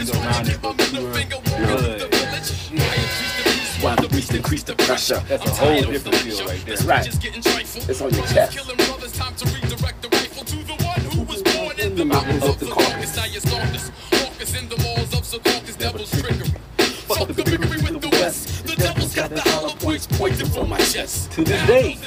[SPEAKER 9] It's wrong
[SPEAKER 2] around it but
[SPEAKER 9] middle
[SPEAKER 2] pure
[SPEAKER 9] finger
[SPEAKER 2] blood.
[SPEAKER 9] the village. I increase the peace while the beast increase the pressure.
[SPEAKER 2] That's a whole different feel right there.
[SPEAKER 9] This
[SPEAKER 1] Right.
[SPEAKER 9] bitch is getting trifle.
[SPEAKER 1] It's on your chest.
[SPEAKER 9] Killing brothers, time to redirect the rifle to the one who was born in the mountains of the Caucasus. Now you're hawkers in the malls of Secaucus, devil's trickery. Fuck the biggery with the West. The devil's got the hollow points pointed from my chest.
[SPEAKER 2] To this day.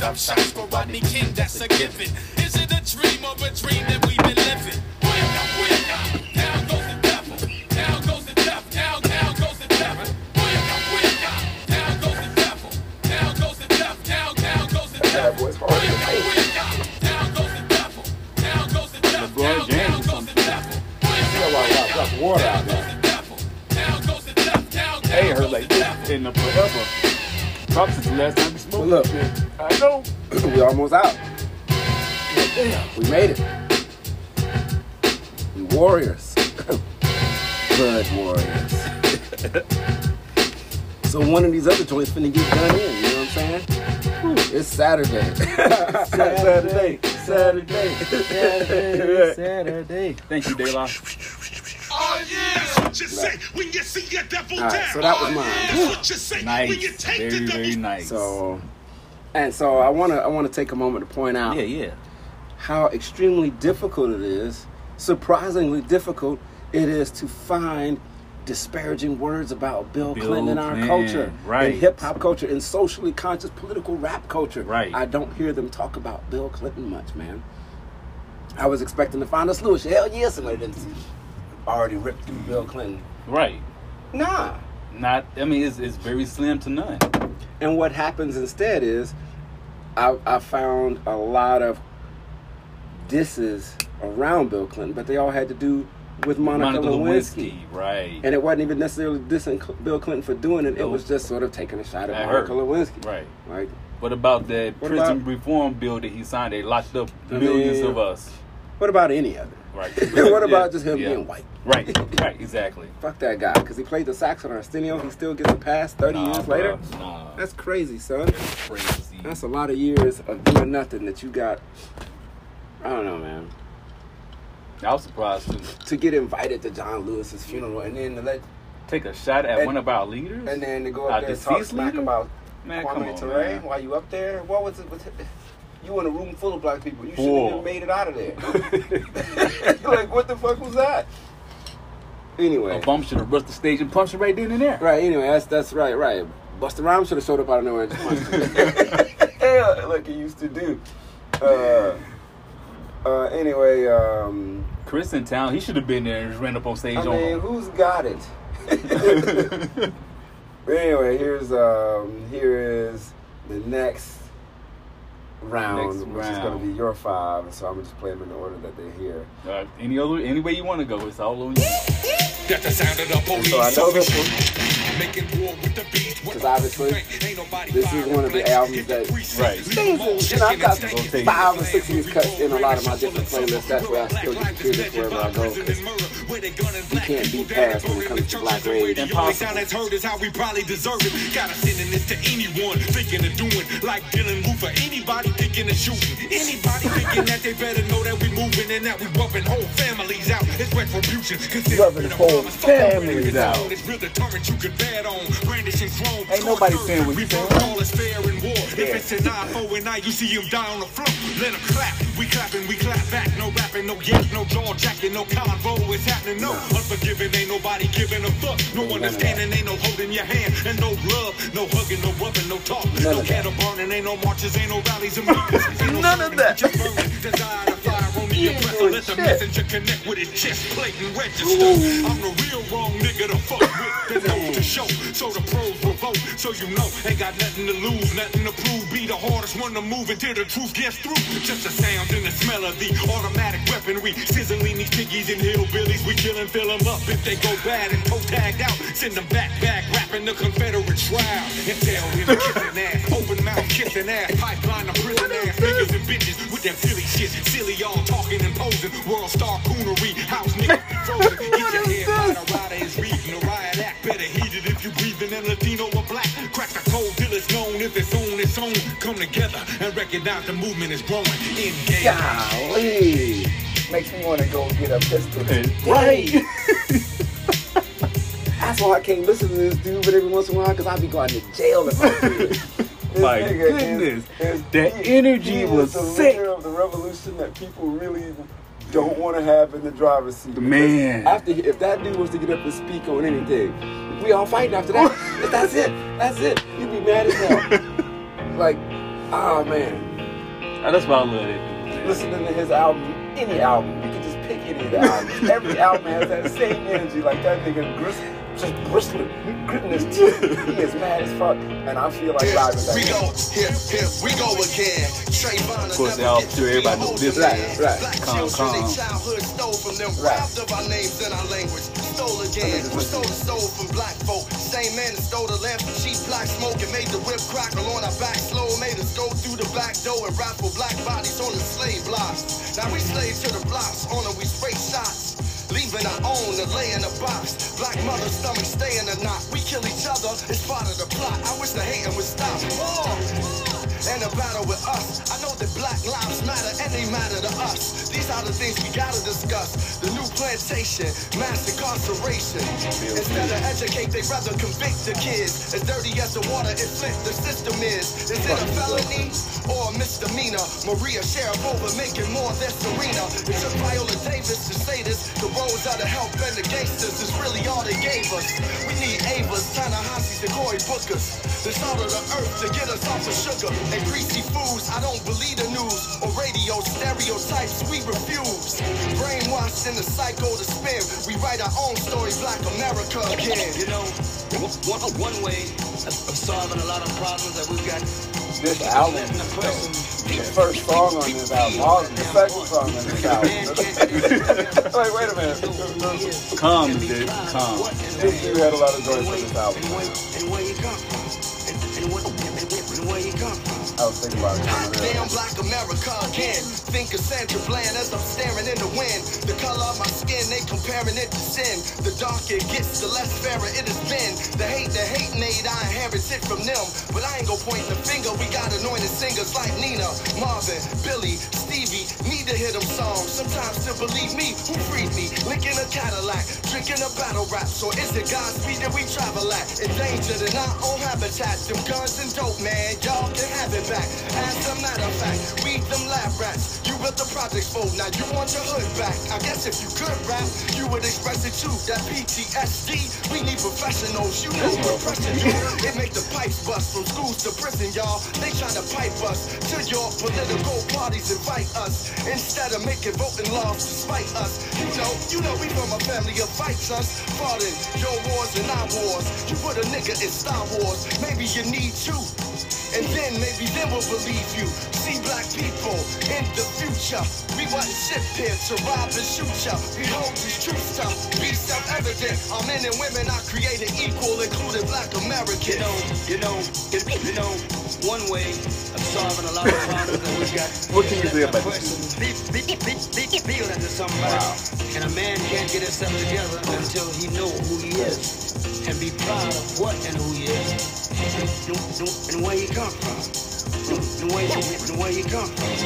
[SPEAKER 9] Non-stop shots for Rodney King, that's a given. Is it a dream or a dream that we've been living? Booyaka, booyaka, down goes the devil. Down goes the devil. Down, down goes the devil. Booyaka, booyaka, down goes the devil. Down goes the devil. Down, down goes the devil.
[SPEAKER 1] That boy's hard to
[SPEAKER 9] Booyaka,
[SPEAKER 1] take.
[SPEAKER 9] booyaka, down goes the devil. Down goes the devil.
[SPEAKER 2] LeBron
[SPEAKER 9] Down,
[SPEAKER 2] James
[SPEAKER 9] down
[SPEAKER 2] or
[SPEAKER 9] goes the devil.
[SPEAKER 1] You know why I got water out there.
[SPEAKER 2] Hey, her like this in the forever. Probably since the last time
[SPEAKER 1] look.
[SPEAKER 2] this. I know.
[SPEAKER 1] we almost out. Damn. We made it. We warriors. [laughs] Blood warriors. [laughs] so one of these other joints finna get done in, you know what I'm saying? It's [laughs] Saturday. Saturday. Saturday.
[SPEAKER 2] Saturday, Saturday. Thank you, De La.
[SPEAKER 5] Oh that's what you say when you see your devil
[SPEAKER 1] All right, so that was mine.
[SPEAKER 5] That's what you say
[SPEAKER 2] Nice.
[SPEAKER 5] when you take
[SPEAKER 2] Very, very nice.
[SPEAKER 1] So and so I wanna I wanna take a moment to point out
[SPEAKER 2] yeah, yeah.
[SPEAKER 1] how extremely difficult it is, surprisingly difficult it is to find disparaging words about Bill,
[SPEAKER 2] Bill
[SPEAKER 1] Clinton in our
[SPEAKER 2] Clinton,
[SPEAKER 1] culture,
[SPEAKER 2] right.
[SPEAKER 1] in hip hop culture, in socially conscious political rap culture.
[SPEAKER 2] Right.
[SPEAKER 1] I don't hear them talk about Bill Clinton much, man. I was expecting to find us Lewis. Hell yeah, somebody didn't already ripped through Bill Clinton.
[SPEAKER 2] Right.
[SPEAKER 1] Nah.
[SPEAKER 2] Not. I mean, it's, it's very slim to none.
[SPEAKER 1] And what happens instead is, I, I found a lot of disses around Bill Clinton, but they all had to do with Monica, Lewinsky.
[SPEAKER 2] Right.
[SPEAKER 1] And it wasn't even necessarily dissing Bill Clinton for doing it. It was just sort of taking a shot at
[SPEAKER 2] At
[SPEAKER 1] Monica
[SPEAKER 2] her.
[SPEAKER 1] Lewinsky.
[SPEAKER 2] Right.
[SPEAKER 1] Like,
[SPEAKER 2] What about that
[SPEAKER 1] What
[SPEAKER 2] prison
[SPEAKER 1] about-
[SPEAKER 2] reform bill that he signed? They locked up
[SPEAKER 1] I
[SPEAKER 2] millions
[SPEAKER 1] mean-
[SPEAKER 2] of us.
[SPEAKER 1] what about any of it?
[SPEAKER 2] Right. [laughs]
[SPEAKER 1] what about
[SPEAKER 2] Yeah,
[SPEAKER 1] just him
[SPEAKER 2] yeah.
[SPEAKER 1] being white?
[SPEAKER 2] Right. Right. Exactly. [laughs]
[SPEAKER 1] Fuck that guy, because he played the sax on Arsenio. He still gets a pass 30
[SPEAKER 2] Nah,
[SPEAKER 1] years
[SPEAKER 2] bruh.
[SPEAKER 1] later.
[SPEAKER 2] Nah.
[SPEAKER 1] That's crazy, son.
[SPEAKER 2] crazy.
[SPEAKER 1] That's a lot of years of doing nothing that you got. I don't know, man.
[SPEAKER 2] I was surprised to
[SPEAKER 1] To get invited to John Lewis's funeral and then to let
[SPEAKER 2] take a shot at
[SPEAKER 1] And-
[SPEAKER 2] one of our leaders.
[SPEAKER 1] and then to go
[SPEAKER 2] Our
[SPEAKER 1] up there and talk
[SPEAKER 2] deceased
[SPEAKER 1] smack
[SPEAKER 2] leader?
[SPEAKER 1] about
[SPEAKER 2] Man, come
[SPEAKER 1] Kwame
[SPEAKER 2] on,
[SPEAKER 1] Ture
[SPEAKER 2] man.
[SPEAKER 1] while you up there. What was it? Was it You in a room full of black people. You should have made it out of there. [laughs] [laughs] like, what the fuck was that? Anyway.
[SPEAKER 2] A bump should have rushed the stage and punched it right then and there.
[SPEAKER 1] Right, anyway, that's that's right, right. Busta Rhymes should have showed up out of nowhere and just punched yeah, like [laughs] he used to do. Uh, uh, anyway, um,
[SPEAKER 2] Chris in town, he should have been there and just ran up on stage
[SPEAKER 1] I
[SPEAKER 2] on
[SPEAKER 1] mean,
[SPEAKER 2] him.
[SPEAKER 1] who's got it? but anyway, here's um, here is the next round, which is going to be your five. So I'm gonna just play them in the order that they're here.
[SPEAKER 2] Uh, any other, any way you want to go, it's all on you.
[SPEAKER 6] That's the sound of the police.
[SPEAKER 1] So I know this one
[SPEAKER 6] Making war with the beat.
[SPEAKER 1] because obviously this is one of the albums that
[SPEAKER 2] Right.
[SPEAKER 1] things. You know, I've got five or six of these cuts in a lot of my different playlists. That's where I still get to hear this wherever I go. 'cause
[SPEAKER 6] We
[SPEAKER 1] can't beat past when it comes to Black Rage.
[SPEAKER 6] Impossible. sound as heard is how we probably deserve it. Gotta sending this to anyone thinking of doing like Dylan Roofer. Anybody thinking of shooting. Anybody thinking that they better know that we moving and that we bumping whole families out. It's retribution.
[SPEAKER 1] Rubbing whole families out.
[SPEAKER 6] It's real deterrent you could bet on. Brandishing throne.
[SPEAKER 2] Ain't nobody saying what you saying.
[SPEAKER 6] All is fair in war. If it's an eye for an eye, you see him die on the floor. Let him clap. We clapping, we clap back. No rapping, no yap, no jaw jacking, no convo. It's happening. No unforgiving, ain't nobody giving a fuck. No understanding, ain't no holding your hand. And no love, no hugging, no rubbing, no talk.
[SPEAKER 1] None
[SPEAKER 6] no
[SPEAKER 1] of that.
[SPEAKER 6] burning, ain't no marches, ain't no rallies and meetings. [laughs] Ain't no
[SPEAKER 1] None of that. You doing
[SPEAKER 6] Let the
[SPEAKER 1] shit.
[SPEAKER 6] messenger connect with his chest plate and register. I'm the real wrong nigga to fuck with. There's no to show. So the pros revolt. So you know, ain't got nothing to lose, nothing to prove. Be the hardest one to move until the truth gets through. Just the sound and the smell of the automatic weaponry. Sizzling these piggies and hillbillies. We kill and fill them up. If they go bad and toe tagged out, send them back, back, rapping the Confederate shroud. And tell him kissing ass, open mouth kissing ass, pipeline the prison ass, niggas and bitches with that silly shit. Silly y'all talking and posing. World star coonery, house niggas [laughs] be frozen. Get your head right, a rider is reading a riot act. Better heat it if you breathing in Latino or black. Crack the code till it's known. If it's on, it's on. Come together and recognize the movement is growing. Engage.
[SPEAKER 1] golly, makes me want to go get a pistol.
[SPEAKER 2] Right.
[SPEAKER 1] That's why I can't listen to this dude, but every once in a while, because I be going to jail if I do it. [laughs] This
[SPEAKER 2] My goodness.
[SPEAKER 1] is-
[SPEAKER 2] That
[SPEAKER 1] he-
[SPEAKER 2] energy
[SPEAKER 1] he is
[SPEAKER 2] was
[SPEAKER 1] the
[SPEAKER 2] sick.
[SPEAKER 1] leader of the revolution that people really don't want to have in the driver's seat. Because
[SPEAKER 2] Man.
[SPEAKER 1] After if that dude was to get up and speak on anything, we all fighting after that. [laughs] That's it. That's it. You'd be mad as hell. [laughs] like, oh man.
[SPEAKER 2] Oh, that's why I love it.
[SPEAKER 1] listening to his album, any album, you can just pick any of the albums. Every [laughs] album has that same energy, like that nigga gris- just bristling, gritting his teeth. He is mad as fuck, and I feel like live with.
[SPEAKER 3] We go, here, here, we go again. Trayvon
[SPEAKER 2] Of course, I'm sure everybody knows this.
[SPEAKER 1] Right, right.
[SPEAKER 3] Black
[SPEAKER 2] Calm,
[SPEAKER 3] children,
[SPEAKER 2] calm.
[SPEAKER 3] childhood stole from them.
[SPEAKER 1] Right.
[SPEAKER 3] Robbed of our names and our language. Stole again.
[SPEAKER 1] That
[SPEAKER 3] We stole the soul from black folk. Same man that stole the lamp from cheap black smoke and made the whip crackle on our back slow. Made us go through the back door and raffle black bodies on the slave blocks. Now we slaves to the blocks. On them we spray shots. Leaving our own to lay in a box. Black mother's stomach stay in a knot. We kill each other, it's part of the plot. I wish the hating would stop. And a battle with us. I know that black lives matter and they matter to us. These are the things we gotta discuss. The new plantation, mass incarceration. Instead of educate, they rather convict the kids. As dirty as the water it Flint the system is. Is it a felony or a misdemeanor? Maria Sharapova making more than Serena. It took Viola Davis to say this. The roads are the help and the gangsters is really all they gave us. We need Avas, Ta-Nehisi's, and Cory Bookers. Salt of the earth to get us off of sugar and greasy foods. I don't believe the news or radio stereotypes. We refuse. Brainwashed in the cycle to spin. We write our own story, Black America again.
[SPEAKER 10] You know, one, one way of of solving a lot of problems that we've got.
[SPEAKER 1] This album, the first song on this album, all the second song on this album. like, [laughs] wait a minute.
[SPEAKER 2] Calm, dude. Calm.
[SPEAKER 1] This dude had a lot of joints on this album.
[SPEAKER 10] And where you come from. And, and, where- and, and where you come from.
[SPEAKER 1] Oh, I was thinking about it.
[SPEAKER 3] Hot damn black America again. Think of Sandra Bland as I'm staring in the wind. The color of my skin, they comparing it to sin. The darker it gets, the less fairer it has been. The hate, the hate made, I inherit it from them. But I ain't gonna point the finger. We got anointed singers like Nina, Marvin, Billy, Stevie. Need to hear them songs. Sometimes to believe me, who freed me? Linking a Cadillac, drinking a battle rap. So is it Godspeed that we travel at? In our own habitat. Them guns and dope, man, y'all can have it back. As a matter of fact, read them lab rats. You built the projects for, now you want your hood back. I guess if you could rap, you would express it too. That PTSD, we need professionals. You know repression, you. It make the pipes bust from schools to prison, y'all. They tryna pipe us to your political parties, invite us. Instead of making voting laws to spite us. You know, you know we from a family of fighters. Fought in your wars and our wars. You put a nigga in Star Wars, maybe you need to. And then maybe then we'll believe you. See black people in the future. We wasn't here to rob and shoot ya. Behold this true stuff. Be self-evident. Our men and women are created equal, including black
[SPEAKER 10] You know, you know, you, you know, one way of solving a lot of problems that we got.
[SPEAKER 2] What can you
[SPEAKER 10] is
[SPEAKER 2] say
[SPEAKER 10] that
[SPEAKER 2] about
[SPEAKER 10] the
[SPEAKER 2] this?
[SPEAKER 10] person be, be, be, be, feel into somebody, and a man can't get himself together until he know who he is and be proud of what and who he is and, where he come from. And, where, and where he come from.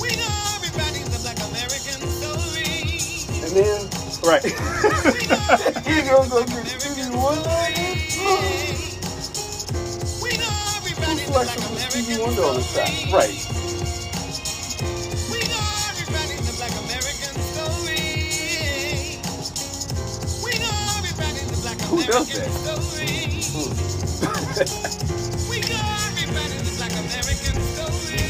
[SPEAKER 4] We the Black American story.
[SPEAKER 1] And then
[SPEAKER 2] Right.
[SPEAKER 1] he goes Stevie Wonder.
[SPEAKER 4] We rewriting the Black American
[SPEAKER 1] Wonder on the
[SPEAKER 4] story.
[SPEAKER 1] track?
[SPEAKER 2] right.
[SPEAKER 4] We are rewriting the Black American story. We are rewriting the Black
[SPEAKER 2] Who does
[SPEAKER 4] American story. We rewriting the Black American story.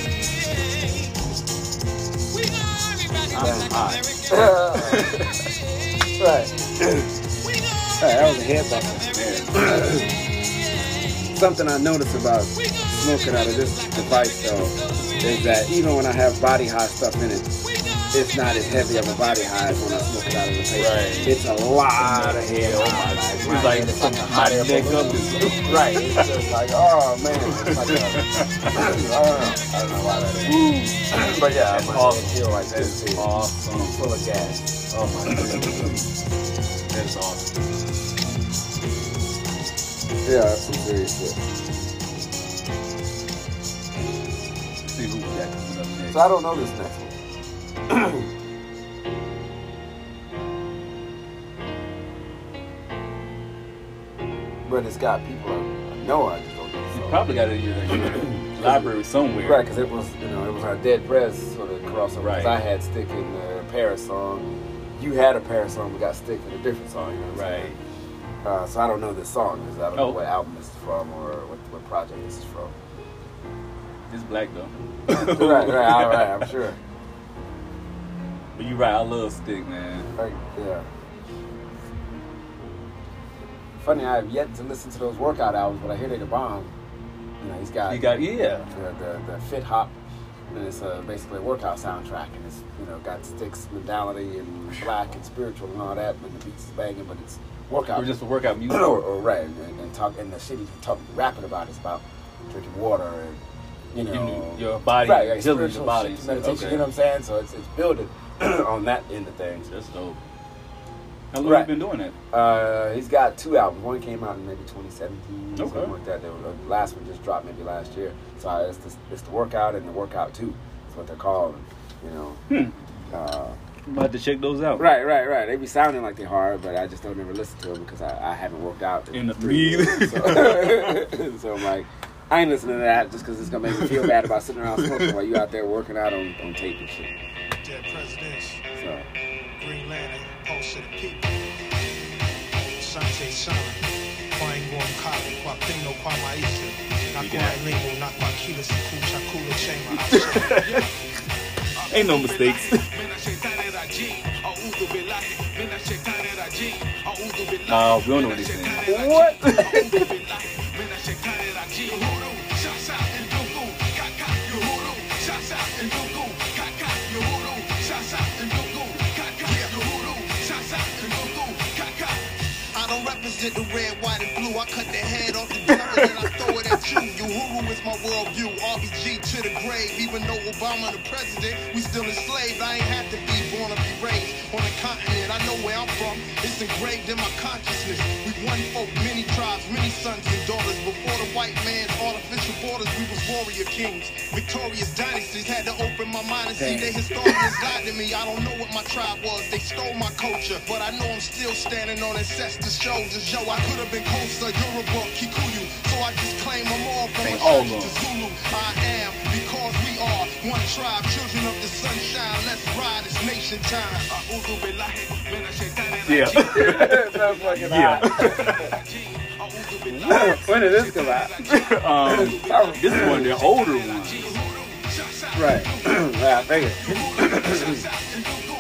[SPEAKER 4] We are rewriting the Black American ah. story. [laughs]
[SPEAKER 1] Right.
[SPEAKER 4] We are ah,
[SPEAKER 1] Hey, that was a
[SPEAKER 4] rewriting the
[SPEAKER 1] head
[SPEAKER 4] Black
[SPEAKER 1] Something I noticed about smoking out of this device though is that even when I have body high stuff in it, it's not as heavy of a body high as when I smoke it out of the paper.
[SPEAKER 2] Right.
[SPEAKER 1] It's a lot of head.
[SPEAKER 2] Oh my-
[SPEAKER 1] Like,
[SPEAKER 2] it's like from
[SPEAKER 1] like a
[SPEAKER 2] my
[SPEAKER 1] hot air
[SPEAKER 2] neck up
[SPEAKER 1] Right. It's just like, oh man. It's like a, I don't know. I don't know why that is. But yeah,
[SPEAKER 2] That's
[SPEAKER 1] my
[SPEAKER 2] awesome.
[SPEAKER 1] feel like
[SPEAKER 2] That
[SPEAKER 1] this.
[SPEAKER 2] is
[SPEAKER 1] too.
[SPEAKER 2] awesome.
[SPEAKER 1] Full of gas.
[SPEAKER 2] Oh my goodness. That is awesome.
[SPEAKER 1] Yeah, that's some serious shit.
[SPEAKER 2] See who we got coming up next.
[SPEAKER 1] So I don't know this next one. [clears throat] but it's got people I, know I just don't know.
[SPEAKER 2] You probably got it in your, [clears throat] library somewhere.
[SPEAKER 1] Right, because it was, you know, it was our Dead Prez sort of crossover.
[SPEAKER 2] Right.
[SPEAKER 1] I had Stick in the Paris song. You had a Paris song, we got Stick in a different song. You know what
[SPEAKER 2] Right.
[SPEAKER 1] saying? Uh, so I don't know this song because I don't
[SPEAKER 2] Oh.
[SPEAKER 1] know what album this is from or what, what project this is from.
[SPEAKER 2] It's black though. [laughs]
[SPEAKER 1] right, right, all right, I'm sure.
[SPEAKER 2] You right, I love Stick, man.
[SPEAKER 1] Like, yeah. Funny, I have yet to listen to those workout albums, but I hear they're the bomb. You know, he's got,
[SPEAKER 2] You got yeah.
[SPEAKER 1] the, the, the Fit Hop, and it's uh, basically a workout soundtrack, and it's you know got sticks, mentality, and black and spiritual and all that, and the beats is banging, but it's workout.
[SPEAKER 2] Or just a workout music. [clears throat]
[SPEAKER 1] or, or right, and, and talk, and the shit he's talking, rapping about is about drinking water and you know
[SPEAKER 2] your body,
[SPEAKER 1] right, right,
[SPEAKER 2] your
[SPEAKER 1] spiritual
[SPEAKER 2] body.
[SPEAKER 1] shit, meditation.
[SPEAKER 2] Okay.
[SPEAKER 1] You know what I'm saying? So it's it's building [clears throat] on that end of things.
[SPEAKER 2] That's dope. How long
[SPEAKER 1] Right.
[SPEAKER 2] you been doing that?
[SPEAKER 1] Uh, he's got two albums. One came out in maybe 2017,
[SPEAKER 2] Okay.
[SPEAKER 1] something like that. The the last one just dropped maybe last year. So uh, it's the, it's the workout and the workout two. That's what they're called. You know.
[SPEAKER 2] Hmm.
[SPEAKER 1] Uh,
[SPEAKER 2] I'm about to check those out.
[SPEAKER 1] right, right, right. They be sounding like they're hard, but I just don't ever listen to them because I, I haven't worked out
[SPEAKER 2] In the
[SPEAKER 1] three
[SPEAKER 2] three-
[SPEAKER 1] years. So, [laughs] so I'm like, I ain't listening to that just because it's gonna make me feel bad about sitting around smoking while you out there working out on, on tape and shit.
[SPEAKER 5] Dead presidents,
[SPEAKER 1] So.
[SPEAKER 5] Green Lantern, Pulse of the People. Sante Sana, Kwango Mkali, kwa Pino, kwa Maisha, na kwa elimu, na kwa kila siku, chakula [laughs] chema.
[SPEAKER 2] Ain't no mistakes. Nah, we don't know what he's saying.
[SPEAKER 1] What?
[SPEAKER 3] The red, white, and blue. I cut the head off and I throw it at you. Uhuru is my worldview. RBG to the grave. Even though Obama the president, we still enslaved. I ain't have to be born or be raised on the continent. I know where I'm from. It's engraved in my consciousness. We one folk, many tribes, many sons and daughters. Before the white man's artificial
[SPEAKER 7] borders, we was warrior kings. Victorious dynasties had to open my mind and see they historians lied to me. I don't know what my tribe was, they stole my culture. But I know I'm still standing on ancestors' shoulders. Yo, I could have been Xhosa, Yoruba, Kikuyu. So I just claim I'm all from
[SPEAKER 2] They
[SPEAKER 7] a
[SPEAKER 2] all
[SPEAKER 7] to
[SPEAKER 2] gone.
[SPEAKER 7] Zulu. I am because we are one tribe, children of the sunshine. Let's ride, it's nation time.
[SPEAKER 2] Yeah.
[SPEAKER 1] so [laughs] fucking
[SPEAKER 2] Yeah.
[SPEAKER 1] hot. when did this come out?
[SPEAKER 2] um, this is one of the older ones.
[SPEAKER 1] Right. [clears throat] yeah, I figured. [clears throat]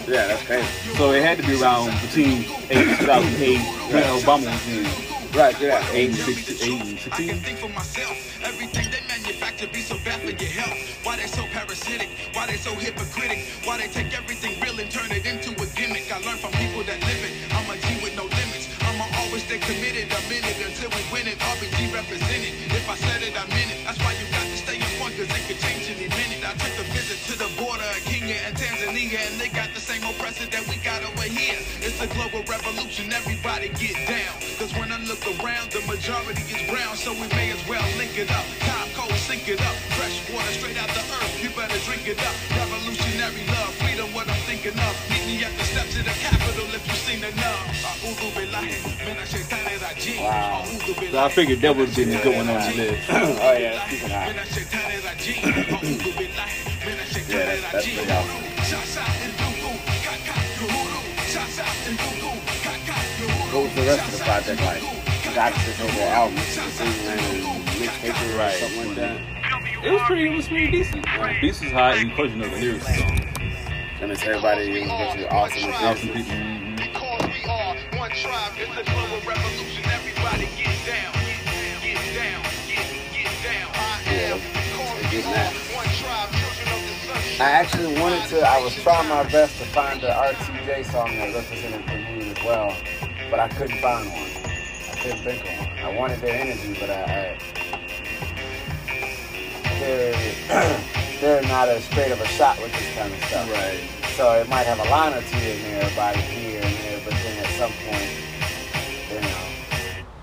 [SPEAKER 1] yeah, that's crazy.
[SPEAKER 2] So it had to be around between 8 2008 when Obama was in.
[SPEAKER 1] Right, yeah.
[SPEAKER 2] 8 and 16, 8 and 16.
[SPEAKER 7] think for myself. Everything they manufacture be so bad for your health. Why they so parasitic? Why they so hypocritic? Why they take everything real and turn it into a gimmick? I learned from people that live it. I'm a G with no limits. I'ma always stay committed. A minute until we win it. RBG represented. If I said it, I meant it. That's why you got to stay on point, cause it could change any minute. I took a visit to the border of Kenya and Tanzania, and they got the same oppressor that we A global revolution. Everybody get down. Cause when I look around, the majority is brown, so we may as well link it up. Top cold, sink it up. Fresh water straight out the earth, you better drink it up. Revolutionary love, freedom, what I'm thinking of. Meet me at the steps of the Capitol if you've seen enough. A'udhu billahi minash shaitani rajim.
[SPEAKER 1] Wow.
[SPEAKER 7] Uh,
[SPEAKER 2] so I figured that would have been a good one on the list. [clears throat]
[SPEAKER 1] oh, yeah, speaking of hot.
[SPEAKER 7] minash shaitani rajim. A'udhu billahi minash
[SPEAKER 1] Yeah, that's, that's pretty awesome. What was the rest of the project like? Got this over the album, mixtape or
[SPEAKER 2] Right.
[SPEAKER 1] something like that.
[SPEAKER 2] It was pretty, it was pretty decent. This is hot, and of you know the lyrics is on.
[SPEAKER 1] That means everybody was basically awesome
[SPEAKER 2] Awesome
[SPEAKER 1] this.
[SPEAKER 2] people.
[SPEAKER 7] Because we are one tribe, it's a global revolution. Everybody get down, get down, get, get down. I am because we are
[SPEAKER 1] that.
[SPEAKER 7] one tribe, children of the sunshine.
[SPEAKER 1] I actually wanted to, I was trying my best to find the RTJ song that represented the mood as well, but I couldn't find one. I couldn't think of one. I wanted their energy, but I, I they're, [clears throat] they're not as straight of a shot with this kind of stuff.
[SPEAKER 2] Right.
[SPEAKER 1] So it might have a line or two in there about here and there, but then at some point, you know,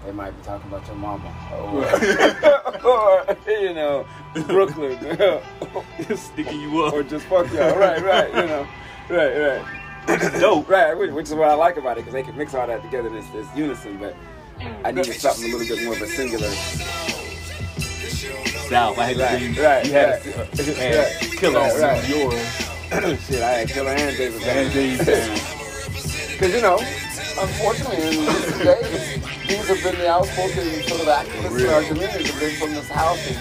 [SPEAKER 1] they might be talking about your mama. Or, [laughs] or you know, Brooklyn. [laughs]
[SPEAKER 2] Sticking you up.
[SPEAKER 1] or just fuck y'all. Right, right, you know. Right, right.
[SPEAKER 2] Which is [laughs] dope.
[SPEAKER 1] Right, which, which is what I like about it, because they can mix all that together in this, this unison, but I needed something a little bit more of a singular.
[SPEAKER 2] South. I had to
[SPEAKER 1] Right,
[SPEAKER 2] be,
[SPEAKER 1] right,
[SPEAKER 2] you had
[SPEAKER 1] right.
[SPEAKER 2] to uh,
[SPEAKER 1] Right,
[SPEAKER 2] had Killer
[SPEAKER 1] right, right.
[SPEAKER 2] yours. [clears throat]
[SPEAKER 1] Shit, I had Killer and David
[SPEAKER 2] And
[SPEAKER 1] Banner. Because, [laughs] you know, unfortunately, in recent days, these have been the outspoken sort of activists in our communities have been from this house. And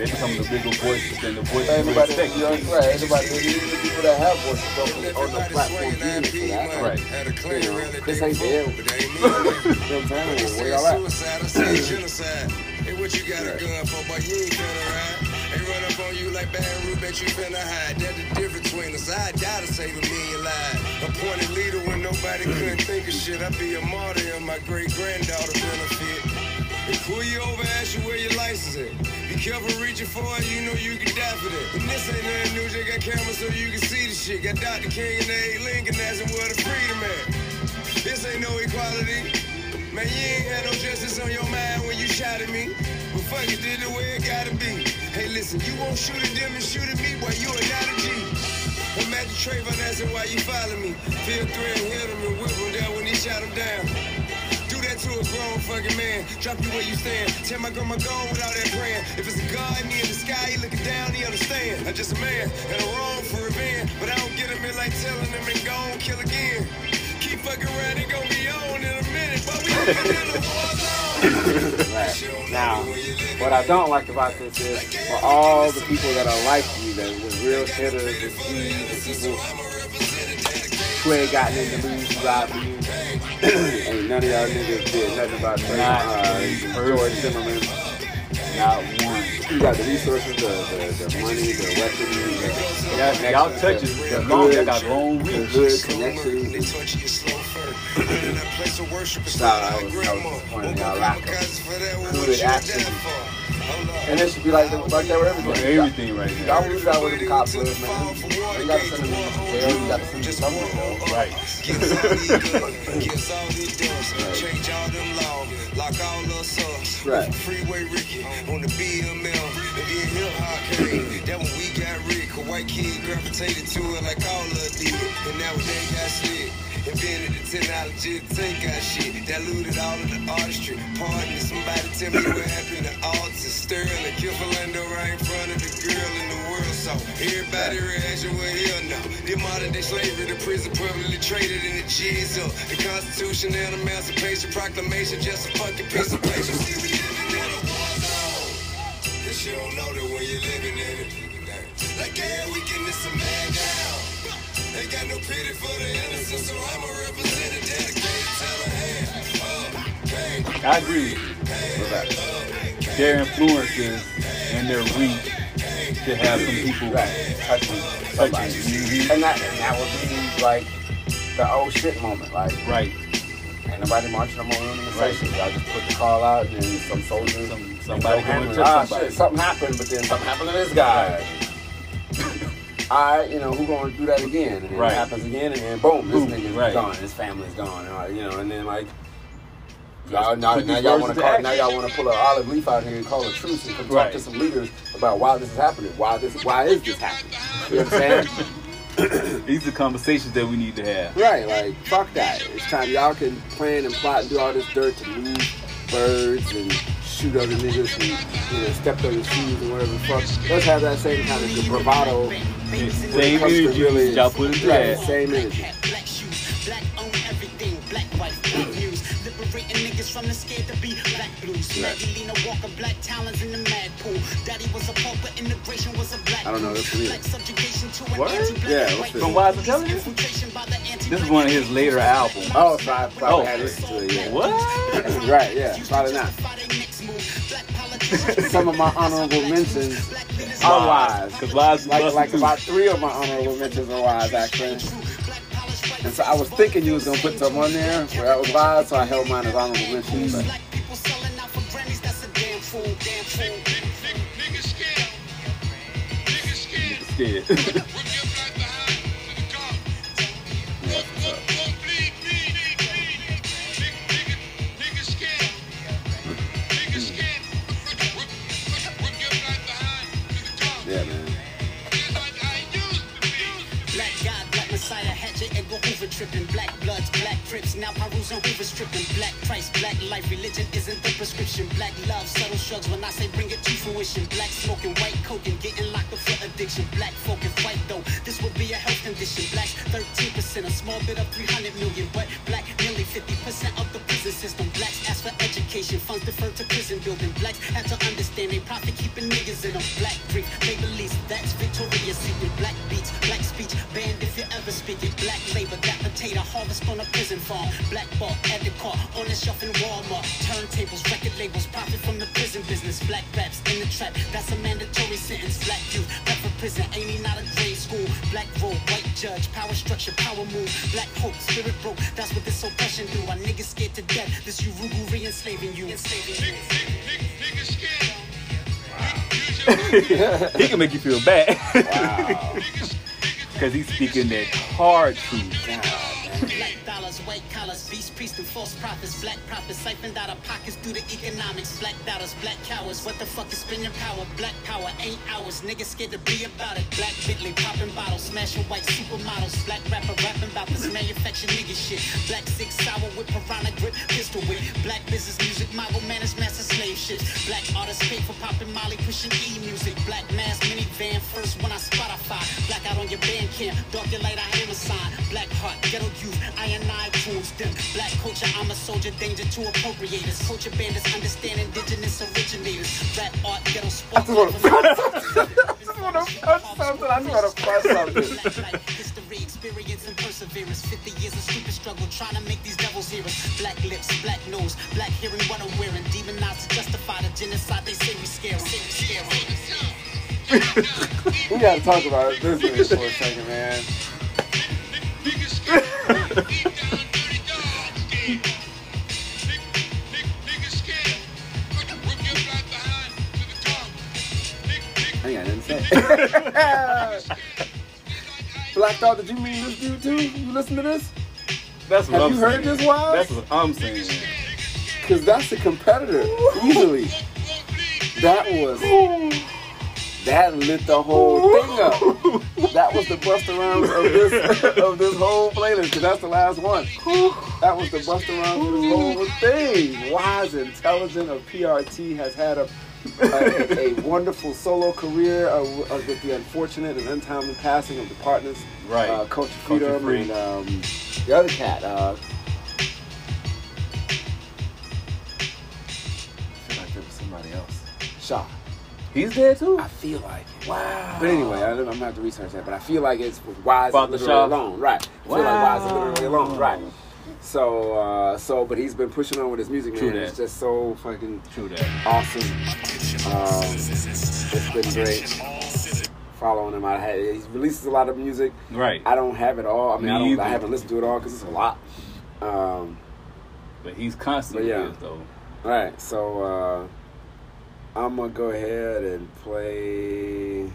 [SPEAKER 2] They become the bigger voices than the voices we
[SPEAKER 1] anybody,
[SPEAKER 2] expect.
[SPEAKER 1] you know, right, anybody, even the people that have voices don't put on the platform using it for that.
[SPEAKER 2] Right.
[SPEAKER 1] You know, Chris ain't there. you know what I'm saying? Where y'all at?
[SPEAKER 7] Suicide, I say genocide. Hey, what you got a gun for, but you ain't finna ride. They run up on you like Baton Rouge, bet you finna hide. That's the difference between us. I die to save a million lives. Appointed leader when nobody couldn't think of shit. I'd be a martyr and my great granddaughter benefit. They pull you over, ask you where your license is. Careful reaching for it, you know you can die for that. And this ain't nothing new, just got cameras so you can see the shit. Got Dr. King and A. Lincoln asking where the freedom at. This ain't no equality. Man, you ain't had no justice on your mind when you shot at me. But fuck it, did the way it gotta be. Hey, listen, you won't shoot at them and shoot at me, while you are not a G. Imagine Trayvon asking why you follow me. Feel threat, hit him and whip him down when he shot him down. To a grown fucking man. Drop you where you stand. Tell my grandma gone without that praying. If it's a God in me in the sky, he looking down, he understand. I'm just a man and I'm wrong for revenge. But I don't get him in like telling him and go kill again. Keep fucking around, it gon' be on in a minute. But we the.
[SPEAKER 1] Right. Now, what I don't like about this is for all the people that are like you, that was real hitters and G's, and people who ain't gotten in the news who ride for you. none of y'all niggas did nothing about Trey, uh, George. Zimmerman.
[SPEAKER 2] Not one.
[SPEAKER 1] You got the resources, the, the, the money, the weapons, the
[SPEAKER 2] Y'all, y'all touch it.
[SPEAKER 1] the
[SPEAKER 2] The long, y'all got long
[SPEAKER 1] the
[SPEAKER 2] reach.
[SPEAKER 1] hood connections.
[SPEAKER 7] They
[SPEAKER 1] and-
[SPEAKER 7] touch you slow first. [clears throat] In that place of worship, it's
[SPEAKER 1] Nah,
[SPEAKER 7] like
[SPEAKER 1] I was- I was
[SPEAKER 7] grandma.
[SPEAKER 1] disappointed y'all
[SPEAKER 7] up
[SPEAKER 1] lack of
[SPEAKER 7] my cousins for that, what
[SPEAKER 1] good
[SPEAKER 7] you would
[SPEAKER 1] action.
[SPEAKER 7] die for? Hold up.
[SPEAKER 1] And it should be like, the, like that with
[SPEAKER 2] For
[SPEAKER 1] everything.
[SPEAKER 2] everything right now.
[SPEAKER 1] Y'all lose out with the cops, man. You gotta send them in jail. got to see
[SPEAKER 7] Just
[SPEAKER 1] something,
[SPEAKER 7] one
[SPEAKER 1] though.
[SPEAKER 7] more
[SPEAKER 2] Right.
[SPEAKER 7] Gives all he good, gives all he does. Change all them laws, lock all us up.
[SPEAKER 1] Right.
[SPEAKER 7] Freeway Ricky on the BML. And then hip hop came. That when we got Rick. A white kid gravitated to it like all of us did. And now they got slick. Invented the technology to take our shit. Diluted all of the artistry. Pardon me, somebody tell me what happened to Alton, Sterling. Kill Philando right in front of the girl in the world. So everybody reaction, well, hell no. The modern day slavery, the prison permanently traded in the G's. The Constitution and Emancipation Proclamation, just a fucking piece of paper. See, we living in a war zone. Cause you don't know that when you're living in it. Like every weekend, it's a man down. Ain't got no pity for the innocent, so I'm a representative dedicated to the hand. Up,
[SPEAKER 2] I agree with you. Their influences and their reach to have some people
[SPEAKER 1] Right. Touching somebody.
[SPEAKER 2] touching.
[SPEAKER 1] And that, and that would be like the oh shit moment. Like,
[SPEAKER 2] Right.
[SPEAKER 1] ain't nobody marching no more in the station. Y'all just put the call out and some soldiers.
[SPEAKER 2] Some- somebody
[SPEAKER 1] go
[SPEAKER 2] go and touch
[SPEAKER 1] ah,
[SPEAKER 2] somebody.
[SPEAKER 1] Shit, something happened, but then something happened to this guy. All right, you know, who gonna do that again? And
[SPEAKER 2] Right.
[SPEAKER 1] it happens again, and then boom, this
[SPEAKER 2] Boom,
[SPEAKER 1] nigga's
[SPEAKER 2] right.
[SPEAKER 1] gone, his family's gone, and, all right, you know, and then like, y'all, now, now y'all want to call, now
[SPEAKER 2] action.
[SPEAKER 1] y'all want to pull an olive leaf out here and call a truce and come talk
[SPEAKER 2] Right.
[SPEAKER 1] to some leaders about why this is happening, why this, why is this happening? You know what I'm saying? [laughs]
[SPEAKER 2] These are conversations that we need to have.
[SPEAKER 1] Right, like fuck that. It's time y'all can plan and plot and do all this dirt to move birds and shoot other niggas who you know stepped on your shoes and whatever the fuck. Let's have that same kind of bravado. when
[SPEAKER 2] Same
[SPEAKER 1] comes to
[SPEAKER 2] energy
[SPEAKER 1] really-
[SPEAKER 2] that y'all put into
[SPEAKER 1] right,
[SPEAKER 2] that.
[SPEAKER 1] Same energy.
[SPEAKER 9] Black shoes, black own everything, black wife, black news. Liberating niggas from the scared to be black blues. Maggie Lena Walker, black talents in the mad pool. Daddy was a pauper, integration was a black
[SPEAKER 1] I don't know, that's weird.
[SPEAKER 9] Black subjugation to an
[SPEAKER 2] What?
[SPEAKER 9] anti-black
[SPEAKER 1] Yeah, what's
[SPEAKER 9] white
[SPEAKER 1] this?
[SPEAKER 2] From Wise Intelligent?
[SPEAKER 9] Infiltration by the anti-black
[SPEAKER 2] This is one of his later albums.
[SPEAKER 1] Oh, so I probably
[SPEAKER 2] Oh.
[SPEAKER 1] had listened to it. Yeah.
[SPEAKER 2] What? [laughs]
[SPEAKER 1] Right, yeah, probably not. Some of my honorable mentions are wise.
[SPEAKER 2] Because Wise
[SPEAKER 1] Like, like about three of my honorable mentions are wise, actually. And so I was thinking you was gonna put some on there, where that was wise, so I held mine as honorable mentions. But
[SPEAKER 9] Black [laughs] Edgar tripping. Black Bloods, Black Crips, now Pirus and Hoover stripping. Black Christ, Black life, religion isn't the prescription. Black love, subtle shrugs when I say bring it to fruition. Black smoking, white coking, getting locked up for addiction. Black folk is white though, this would be a health condition. Black 13%, a small bit of 300 million, but black nearly 50% of the prison system. Blacks ask for education, funds deferred to prison building. Blacks have to understand they profit keeping niggas in them. Black grief, on a prison farm. Black ball at the car, on the shelf in Walmart. Turntables, record labels, profit from the prison business. Black raps in the trap, that's a mandatory sentence. Black youth, back for prison, ain't he not a grade school? Black robe, white judge, power structure, power move. Black hope, spirit broke, that's what this oppression do. Our niggas scared to death, this Urugu re-enslaving you. Enslaving you. [laughs]
[SPEAKER 2] he can make you feel bad.
[SPEAKER 1] Wow. [laughs]
[SPEAKER 2] Because he's speaking that hard truth.
[SPEAKER 9] Due to economics. Black dollars, black cowards, what the fuck is spinning power? Black power ain't ours, niggas scared to be about it. Black Bentley popping bottles, smashing white supermodels. Black rapper rapping about this manufactured nigga shit. Black six sour with piranha grip, pistol whip. Black business music, mogul managed master slave shit. Black artists pay for popping Molly, pushing E music. Black mask minivan first when I Spotify. Black out on your band camp, dark your light, I am a sign. Black heart, ghetto youth, I and I tools them. Black culture, I'm a soldier, danger to appropriators. Culture bandits, understand indigenous originators. Rap art, ghetto sport.
[SPEAKER 1] I just wanna I just wanna punch something. I just wanna punch something.
[SPEAKER 9] History, experience, and perseverance. 50 years of stupid struggle trying to make these devils hear us. Black lips, black nose, black hearing what I'm wearing. Demonized to justify the genocide they say we scare 'em. Say we scare 'em. [laughs]
[SPEAKER 1] We gotta talk about business for a second, man. I ain't got nothing to say. [laughs] Black Thought, did you mean this dude too? You listen to this?
[SPEAKER 2] That's what
[SPEAKER 1] Have
[SPEAKER 2] I'm
[SPEAKER 1] you heard
[SPEAKER 2] saying.
[SPEAKER 1] this, Wise?
[SPEAKER 2] That's what I'm saying.
[SPEAKER 1] Because that's the competitor, easily. That was. That lit the whole thing up. That was the Busta Rhymes of this [laughs] of this whole playlist, because that's the last one. That was the Busta Rhymes of this whole thing. Wise, intelligent of PRT has had a a, a wonderful solo career uh, uh, with the unfortunate and untimely passing of the partners,
[SPEAKER 2] Right.
[SPEAKER 1] Uh, Culture Freedom
[SPEAKER 2] Free.
[SPEAKER 1] and um, the other cat. Uh, I feel like there was somebody else. Shaw.
[SPEAKER 2] He's dead too.
[SPEAKER 1] I feel like it. Wow. But anyway, I, I'm gonna have to research that. But I feel like it's with Wise
[SPEAKER 2] Father
[SPEAKER 1] literally
[SPEAKER 2] Shaw.
[SPEAKER 1] alone, right? I feel like Wise is literally alone, right? So, uh, so, but he's been pushing on with his music, man.
[SPEAKER 2] True that.
[SPEAKER 1] It's just so fucking
[SPEAKER 2] True that.
[SPEAKER 1] awesome. Um, it's been great. Following him, I had he releases a lot of music.
[SPEAKER 2] Right.
[SPEAKER 1] I don't have it all. I mean,
[SPEAKER 2] Me
[SPEAKER 1] I don't.
[SPEAKER 2] either.
[SPEAKER 1] I haven't listened to it all because it's a lot. Um,
[SPEAKER 2] But he's constantly
[SPEAKER 1] But yeah.
[SPEAKER 2] is, though.
[SPEAKER 1] all right, so uh, I'm gonna go ahead and play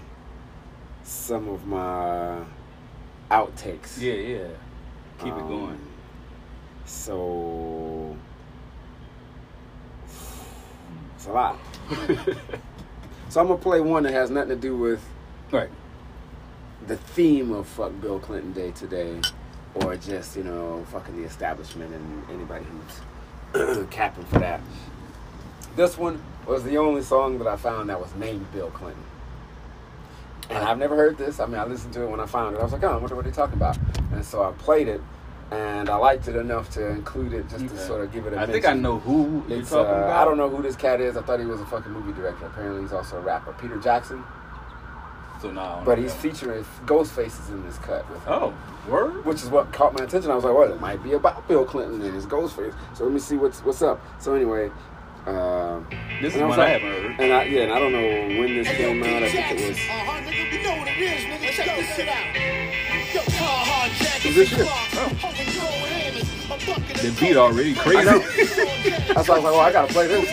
[SPEAKER 1] some of my outtakes.
[SPEAKER 2] Yeah, yeah. Keep it
[SPEAKER 1] Um,
[SPEAKER 2] going.
[SPEAKER 1] So it's a lot. [laughs] so I'm gonna play one that has nothing to do with
[SPEAKER 2] Right.
[SPEAKER 1] the theme of fuck Bill Clinton Day today, or just you know fucking the establishment and anybody who's [clears throat] capping for that. This one was the only song that I found that was named Bill Clinton. And I've never heard this. I mean, I listened to it when I found it. I was like, oh, I wonder what they're talking about. And so I played it, and I liked it enough to include it just to sort of give it a
[SPEAKER 2] I think I know who you're
[SPEAKER 1] It's,
[SPEAKER 2] talking
[SPEAKER 1] uh,
[SPEAKER 2] about.
[SPEAKER 1] I don't know who this cat is. I thought he was a fucking movie director. Apparently, he's also a rapper. Peter Jackson.
[SPEAKER 2] So no. I
[SPEAKER 1] But he's
[SPEAKER 2] that.
[SPEAKER 1] featuring Ghostface is in this cut with him.
[SPEAKER 2] Oh, word.
[SPEAKER 1] Which is what caught my attention. I was like, well, it might be about Bill Clinton and his Ghostface. So let me see what's what's up. So anyway, um,
[SPEAKER 2] This is
[SPEAKER 1] and I was
[SPEAKER 2] I haven't heard.
[SPEAKER 1] And I yeah, and I don't know when this came out. I think it was.
[SPEAKER 11] Uh-huh, nigga, you know what it is, nigga. Check this shit out. Yo, hard jacket,
[SPEAKER 1] Is this shit? Oh.
[SPEAKER 2] The beat already crazy.
[SPEAKER 1] I know. That's [laughs] why I was like, well, I gotta play this.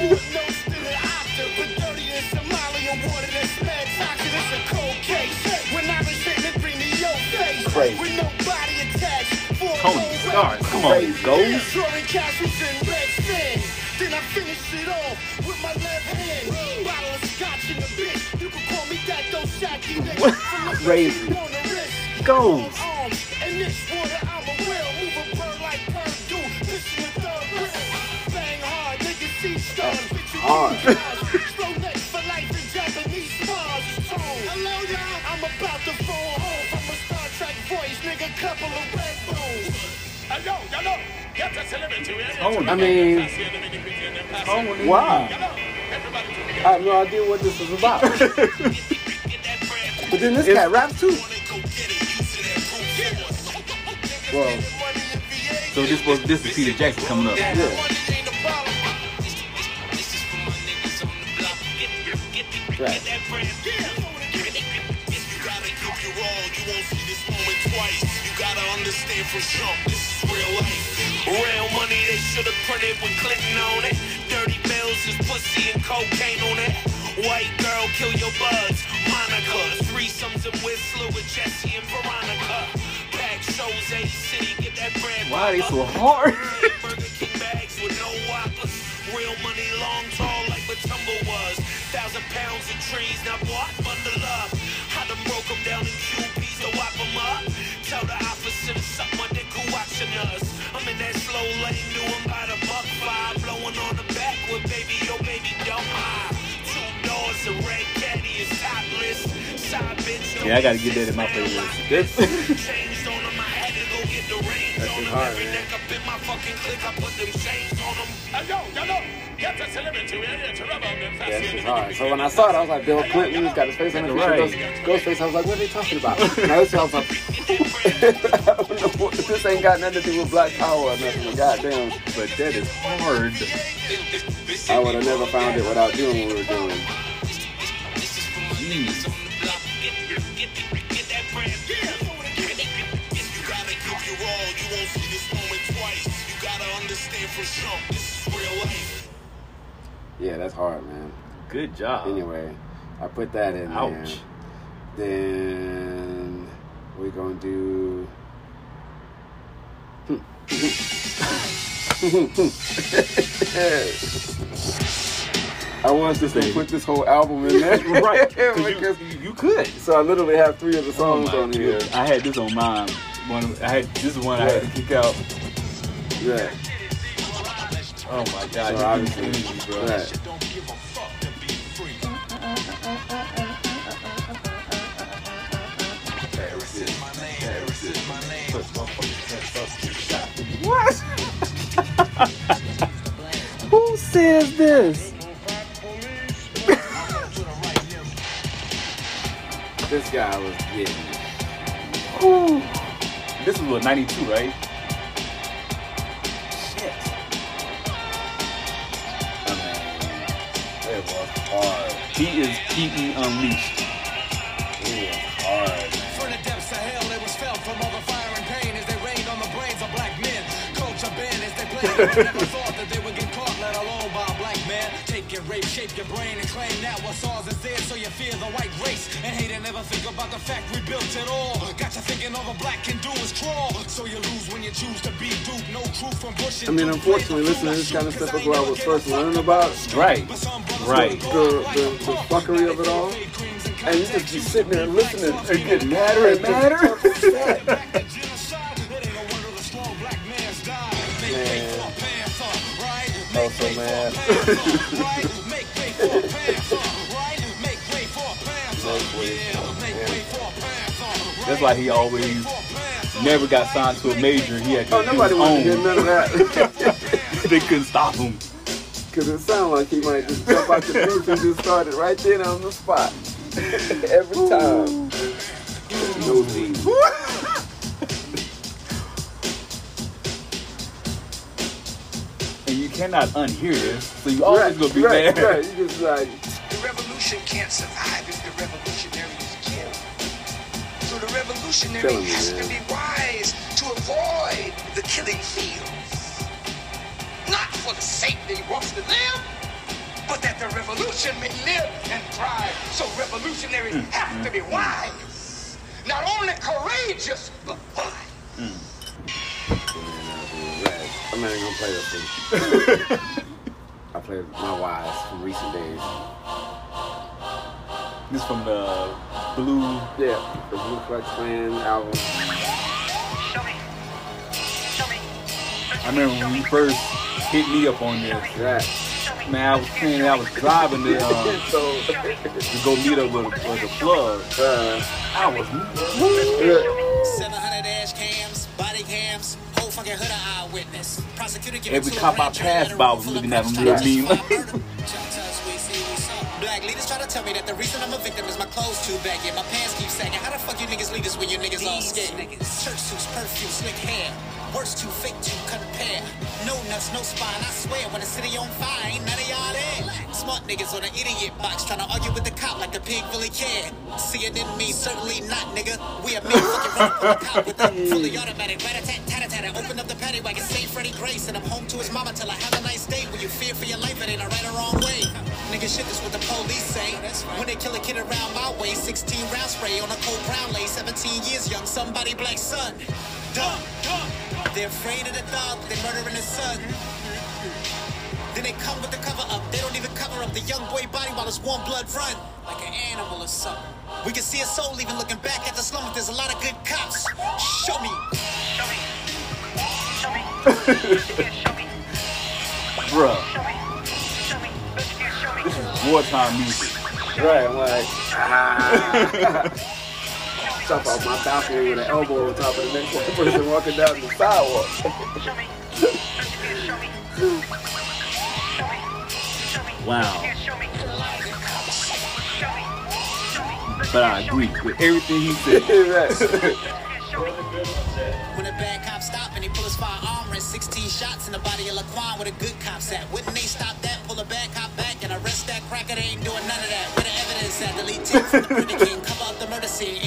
[SPEAKER 1] Crazy.
[SPEAKER 2] Tony Stark. Come on,
[SPEAKER 1] Crazy.
[SPEAKER 2] Ghost.
[SPEAKER 11] Then I finish it off with my left hand. Bottle of scotch in the bitch. You can call me that though shacky nigga. From the
[SPEAKER 1] Crazy.
[SPEAKER 11] On the wrist.
[SPEAKER 2] Ghost.
[SPEAKER 11] arms. And this water, I'm a will. Move a bird like Perdue. Pissing the third grade. Bang hard, nigga, see stars. Bitch, you
[SPEAKER 1] hard.
[SPEAKER 11] need cars. Slow neck for life in Japanese bars. Tone. Hello, y'all. I'm about to phone home from a Star Trek voice. Nigga, couple of red bones.
[SPEAKER 12] Hello, hello. Get a celebrity.
[SPEAKER 2] Tony.
[SPEAKER 1] I mean,
[SPEAKER 2] Tony.
[SPEAKER 1] wow. I have no idea what this is about. [laughs] but then this cat raps too. Well,
[SPEAKER 2] So this was this is Peter Jackson coming up.
[SPEAKER 1] yeah. Right.
[SPEAKER 5] Understand from jump, this is real life. Real money they should have printed with Clinton on it. Dirty bills is pussy and cocaine on it. White girl, kill your buds. Monica, threesomes and Whistler with Jesse and Veronica.
[SPEAKER 2] Why they so hard? [laughs]
[SPEAKER 5] Real money, long, tall, like Mutombo was. Thousand pounds of trees, now? Bundle up. Broke them down in QPs to whop them up. Tell the opposite of suck my dick who watching us. I'm in that slow lane, by the buck. Blowing on the back with baby, yo, baby, don't. Two doors, a red caddy
[SPEAKER 2] Yeah, I gotta get that in my playlist. This.
[SPEAKER 5] Chains on 'em, I had to go get the rings [laughs]
[SPEAKER 1] That
[SPEAKER 5] on
[SPEAKER 1] shit
[SPEAKER 5] 'em.
[SPEAKER 1] hard, man.
[SPEAKER 5] neck up in my fucking clique, I put them chains on 'em. Hello, hello, get a celebrity, we're here to rub on them
[SPEAKER 1] Yeah, this is hard. So when I saw it, I was like, Bill Clinton, he's got his face on it.
[SPEAKER 2] Right.
[SPEAKER 1] Ghost, Ghostface, I was like, what are they talking about? And I was, like, I don't know this ain't got nothing to do with Black Power or nothing. Goddamn,
[SPEAKER 2] but that is hard.
[SPEAKER 1] I would have never found it without doing what we were doing.
[SPEAKER 2] Jeez.
[SPEAKER 1] Yeah, that's hard, man.
[SPEAKER 2] Good job.
[SPEAKER 1] Anyway, I put that in
[SPEAKER 2] Ouch.
[SPEAKER 1] there. Then We're gonna do. [laughs] [laughs] I wanted to say put this whole album in there. [laughs]
[SPEAKER 2] right. 'cause [laughs]
[SPEAKER 1] Because-
[SPEAKER 2] you, you could.
[SPEAKER 1] so I literally have three of the
[SPEAKER 2] Oh
[SPEAKER 1] songs
[SPEAKER 2] my
[SPEAKER 1] on here.
[SPEAKER 2] I had this on mine. One, of, I had this is one I had to kick out.
[SPEAKER 1] Yeah.
[SPEAKER 2] Oh my god,
[SPEAKER 1] So obviously,
[SPEAKER 2] crazy, bro.
[SPEAKER 1] right.
[SPEAKER 2] What? [laughs] Who says this?
[SPEAKER 1] Guy was getting it.
[SPEAKER 2] This was what 92, right? Shit.
[SPEAKER 1] I mean, it was hard.
[SPEAKER 2] He is PE Unleashed.
[SPEAKER 1] It was hard.
[SPEAKER 3] From the depths of hell, it was felt from all the fire and pain as they rained on the brains of black men. Culture banned as they played. [laughs] you all black can do is crawl. So you lose when you choose to be duped. No truth from Bush.
[SPEAKER 1] I mean, unfortunately, listening to this kind of stuff is what I was first learning about.
[SPEAKER 2] Right. Right.
[SPEAKER 1] The, the, the fuckery of it all. And you just be sitting there listening and get
[SPEAKER 2] madder and madder. Why he always never got signed to a major. He had to
[SPEAKER 1] Oh,
[SPEAKER 2] do
[SPEAKER 1] nobody
[SPEAKER 2] his
[SPEAKER 1] wanted to hear
[SPEAKER 2] own.
[SPEAKER 1] none of that. [laughs]
[SPEAKER 2] they couldn't stop him.
[SPEAKER 1] Because it sounded like he might just jump out the booth and just start it right then on the spot. [laughs] Every time. No lead. [laughs]
[SPEAKER 2] And you cannot unhear this, so you always gonna be
[SPEAKER 1] right,
[SPEAKER 2] mad.
[SPEAKER 1] right. You just like,
[SPEAKER 13] The revolution can't survive the revolutionary
[SPEAKER 1] Killing
[SPEAKER 13] has
[SPEAKER 1] man.
[SPEAKER 13] to be wise to avoid the killing fields. Not for the sake that he wants to live, but that the revolution may live and thrive. So revolutionaries
[SPEAKER 1] Mm,
[SPEAKER 13] have to be wise. Not only courageous, but wise.
[SPEAKER 1] Right. I'm not even gonna play that thing. [laughs] I played my wives from recent days.
[SPEAKER 2] This from the Blue.
[SPEAKER 1] Yeah, the Blue Flex Clan album. Show me. Show me.
[SPEAKER 2] I remember when you first hit me up on this.
[SPEAKER 1] Right.
[SPEAKER 2] Man, I was playing. I was driving to, uh, [laughs]
[SPEAKER 1] so,
[SPEAKER 2] to go meet up with, with a plug.
[SPEAKER 1] uh,
[SPEAKER 2] I was.
[SPEAKER 9] 700 dash cams, body cams, whole fucking hood of eyewitness. Prosecutor give
[SPEAKER 2] Every cop I
[SPEAKER 9] grand jury,
[SPEAKER 2] passed by was looking at him
[SPEAKER 9] cops
[SPEAKER 2] real
[SPEAKER 9] trying to
[SPEAKER 2] mean.
[SPEAKER 9] justify murder. Sometimes we see we saw. Black leaders try to tell me that the reason I'm a victim is my clothes too baggy and my pants keep sagging. How the fuck you niggas lead us when you niggas all scared? Church suits, perfume, slick hair. Worst too fake to compare. No nuts, no spine. I swear when the city on fire, ain't none of y'all there. Smart niggas on an idiot box trying to argue with the cop like the pig really care. See it in me, certainly not, nigga. We are men fucking run up the cop with a fully automatic rat-a-tat, tat-a-tat. Open up the paddy wagon, say Freddie Grace, and I'm home to his mama till I have a nice day. When you fear for your life, it ain't a right or wrong way. Nigga, shit, this what the police say. When they kill a kid around my way, 16 round spray on a cold brown lay, 17 years young, somebody black son. Dumb, dumb. They're afraid of the dog, they're murdering his son. Then they come with the cover up. They don't even cover up the young boy body while his warm blood run like an animal or something. We can see a soul even looking back at the slum. There's a lot of good cops. Show me. Show me. Show me. Show me.
[SPEAKER 2] Bruh. Show me. Show me. Show me. This is wartime music.
[SPEAKER 1] right, I'm like, ah. Jump off my balcony with an elbow on top of the next person walking down the sidewalk.
[SPEAKER 2] Wow. But I agree with everything he said. [laughs]
[SPEAKER 9] When a bad cop stop and he pull his firearm, rest 16 shots in the body of Laquan where the good cops at. Wouldn't they stop that, pull a bad cop back, and arrest that cracker? They ain't doing none of that. Where the evidence at? Delete tape from the Burger King, cover up the murder scene.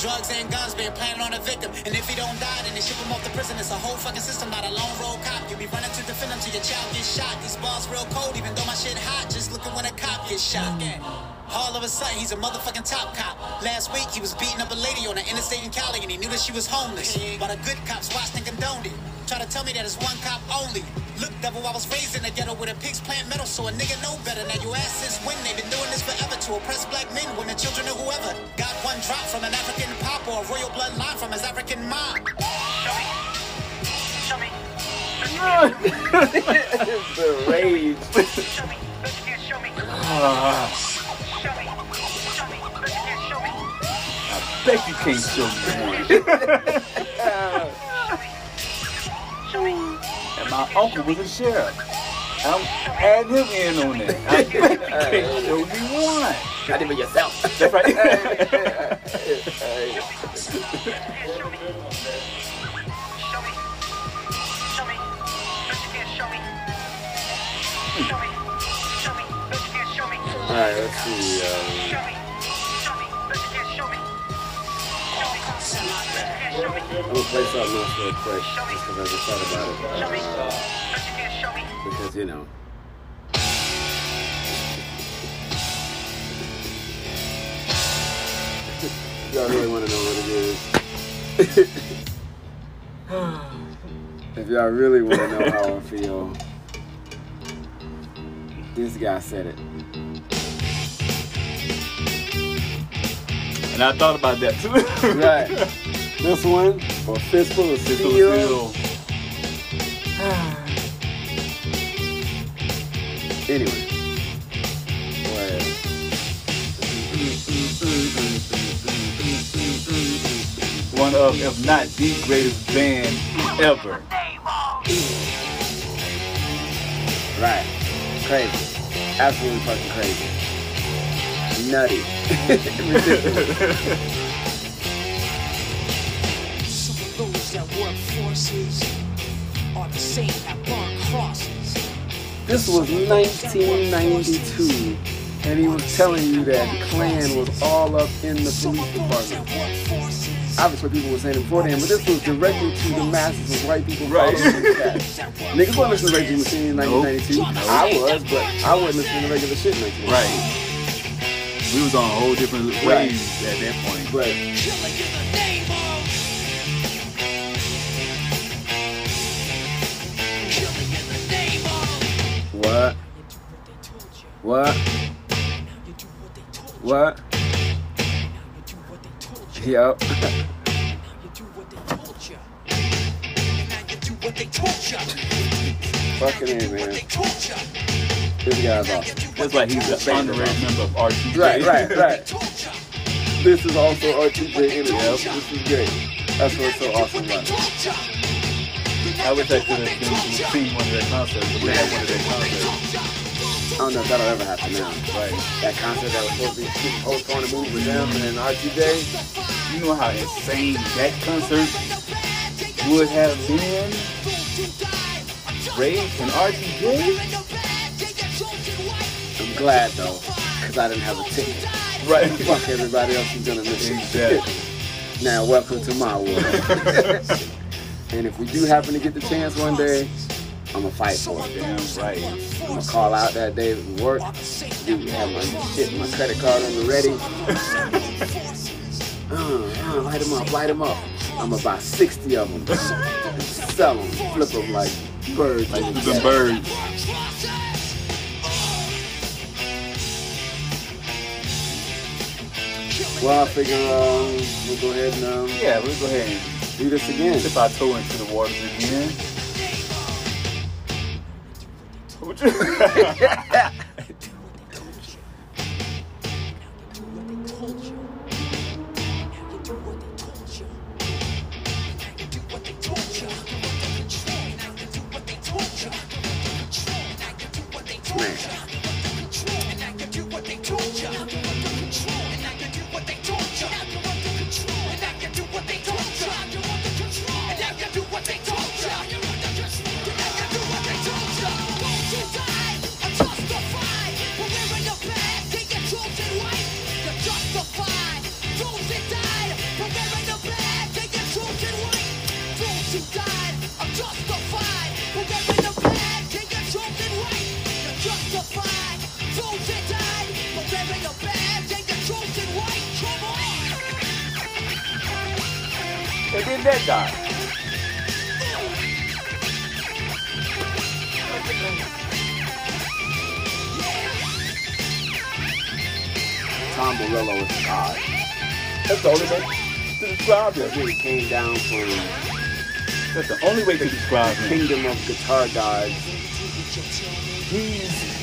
[SPEAKER 9] Drugs and guns being planted on a victim. And if he don't die, then they ship him off to prison. It's a whole fucking system, not a lone road cop. You be running to defend him till your child gets shot. These bars real cold, even though my shit hot. Just looking when a cop gets shot.
[SPEAKER 14] All of a sudden, he's a motherfucking top cop. Last week, he was beating up a lady on the interstate in Cali, and he knew that she was homeless. But the good cops watched and condoned it. Try to tell me that it's one cop only. Look, devil, I was raised in the ghetto where the pigs plant metal, so a nigga know better. Now you ask since when they've been doing this forever to oppress black men, women, children, or whoever. Got one drop from an African pop or a royal bloodline from his African mom.
[SPEAKER 15] Show me.
[SPEAKER 1] the rage.
[SPEAKER 15] Show me. Look at this. Show me.
[SPEAKER 2] Ah,
[SPEAKER 15] Show me. Show me. Look at this. Show me.
[SPEAKER 2] bet you can't show me my uncle was a sheriff. I'm adding him in on that. I bet you can't show me one.
[SPEAKER 1] Not even yourself.
[SPEAKER 2] That's right.
[SPEAKER 15] Show me. Show me. Show
[SPEAKER 1] I'm gonna play something else real quick just because I just thought about it.
[SPEAKER 15] Show me. Look at this. Show me.
[SPEAKER 1] Because you know. [laughs] Y'all really want to know what it is. [sighs] if y'all really want to know how I feel, this guy said it.
[SPEAKER 2] And I thought about that too.
[SPEAKER 1] Right. [laughs] This one, or fistful of steel.
[SPEAKER 2] of
[SPEAKER 1] Anyway.
[SPEAKER 2] One of, if not the greatest band ever.
[SPEAKER 1] right. Crazy. Absolutely fucking crazy. Nutty. [laughs] [laughs]
[SPEAKER 9] work are the same that burn crosses.
[SPEAKER 1] This was 1992, and he was telling you that the Klan was all up in the police department. Obviously, people were saying it before then, but this was directly to the masses of white people
[SPEAKER 2] Right.
[SPEAKER 1] following these guys. Niggas weren't listening to Rage Machine in 1992. I was, but I wasn't listening to regular shit in
[SPEAKER 2] Right. We was on a whole different
[SPEAKER 1] Right.
[SPEAKER 2] waves at that point.
[SPEAKER 1] But what? What? What? Yup. Fucking A, man. This guy's awesome.
[SPEAKER 2] That's like he's an underrated member of RTJ.
[SPEAKER 1] Right, right, right. This is also RTJ Energy. This is great. That's what's so awesome about it.
[SPEAKER 2] I wish I could have been to see one of their concerts, but we had one of their concerts.
[SPEAKER 1] I don't know if that'll ever happen now. Right. That concert that was supposed to be postponed to move with them and RTJ.
[SPEAKER 2] You know how insane that concert would have been? Rage and RTJ?
[SPEAKER 1] I'm glad though, because I didn't have a ticket.
[SPEAKER 2] Right.
[SPEAKER 1] Fuck everybody else who's gonna listen.
[SPEAKER 2] Exactly.
[SPEAKER 1] now, welcome to my world. [laughs] and if we do happen to get the chance one day, I'm gonna fight for it.
[SPEAKER 2] Damn right.
[SPEAKER 1] I'm gonna call out that day at work. Dude, have my shit, my credit card on the ready. uh, uh, light them up, light them up. I'm gonna buy 60 of them. Sell them, flip them like birds.
[SPEAKER 2] Like
[SPEAKER 1] the
[SPEAKER 2] birds.
[SPEAKER 1] Well, I figure um, we'll go ahead and um,
[SPEAKER 2] Yeah, we'll go ahead and
[SPEAKER 1] do this again.
[SPEAKER 2] dip our toe into the waters again.
[SPEAKER 9] Justified, [laughs] [laughs]
[SPEAKER 2] That's the only way to describe the him.
[SPEAKER 1] kingdom of guitar gods.
[SPEAKER 2] He's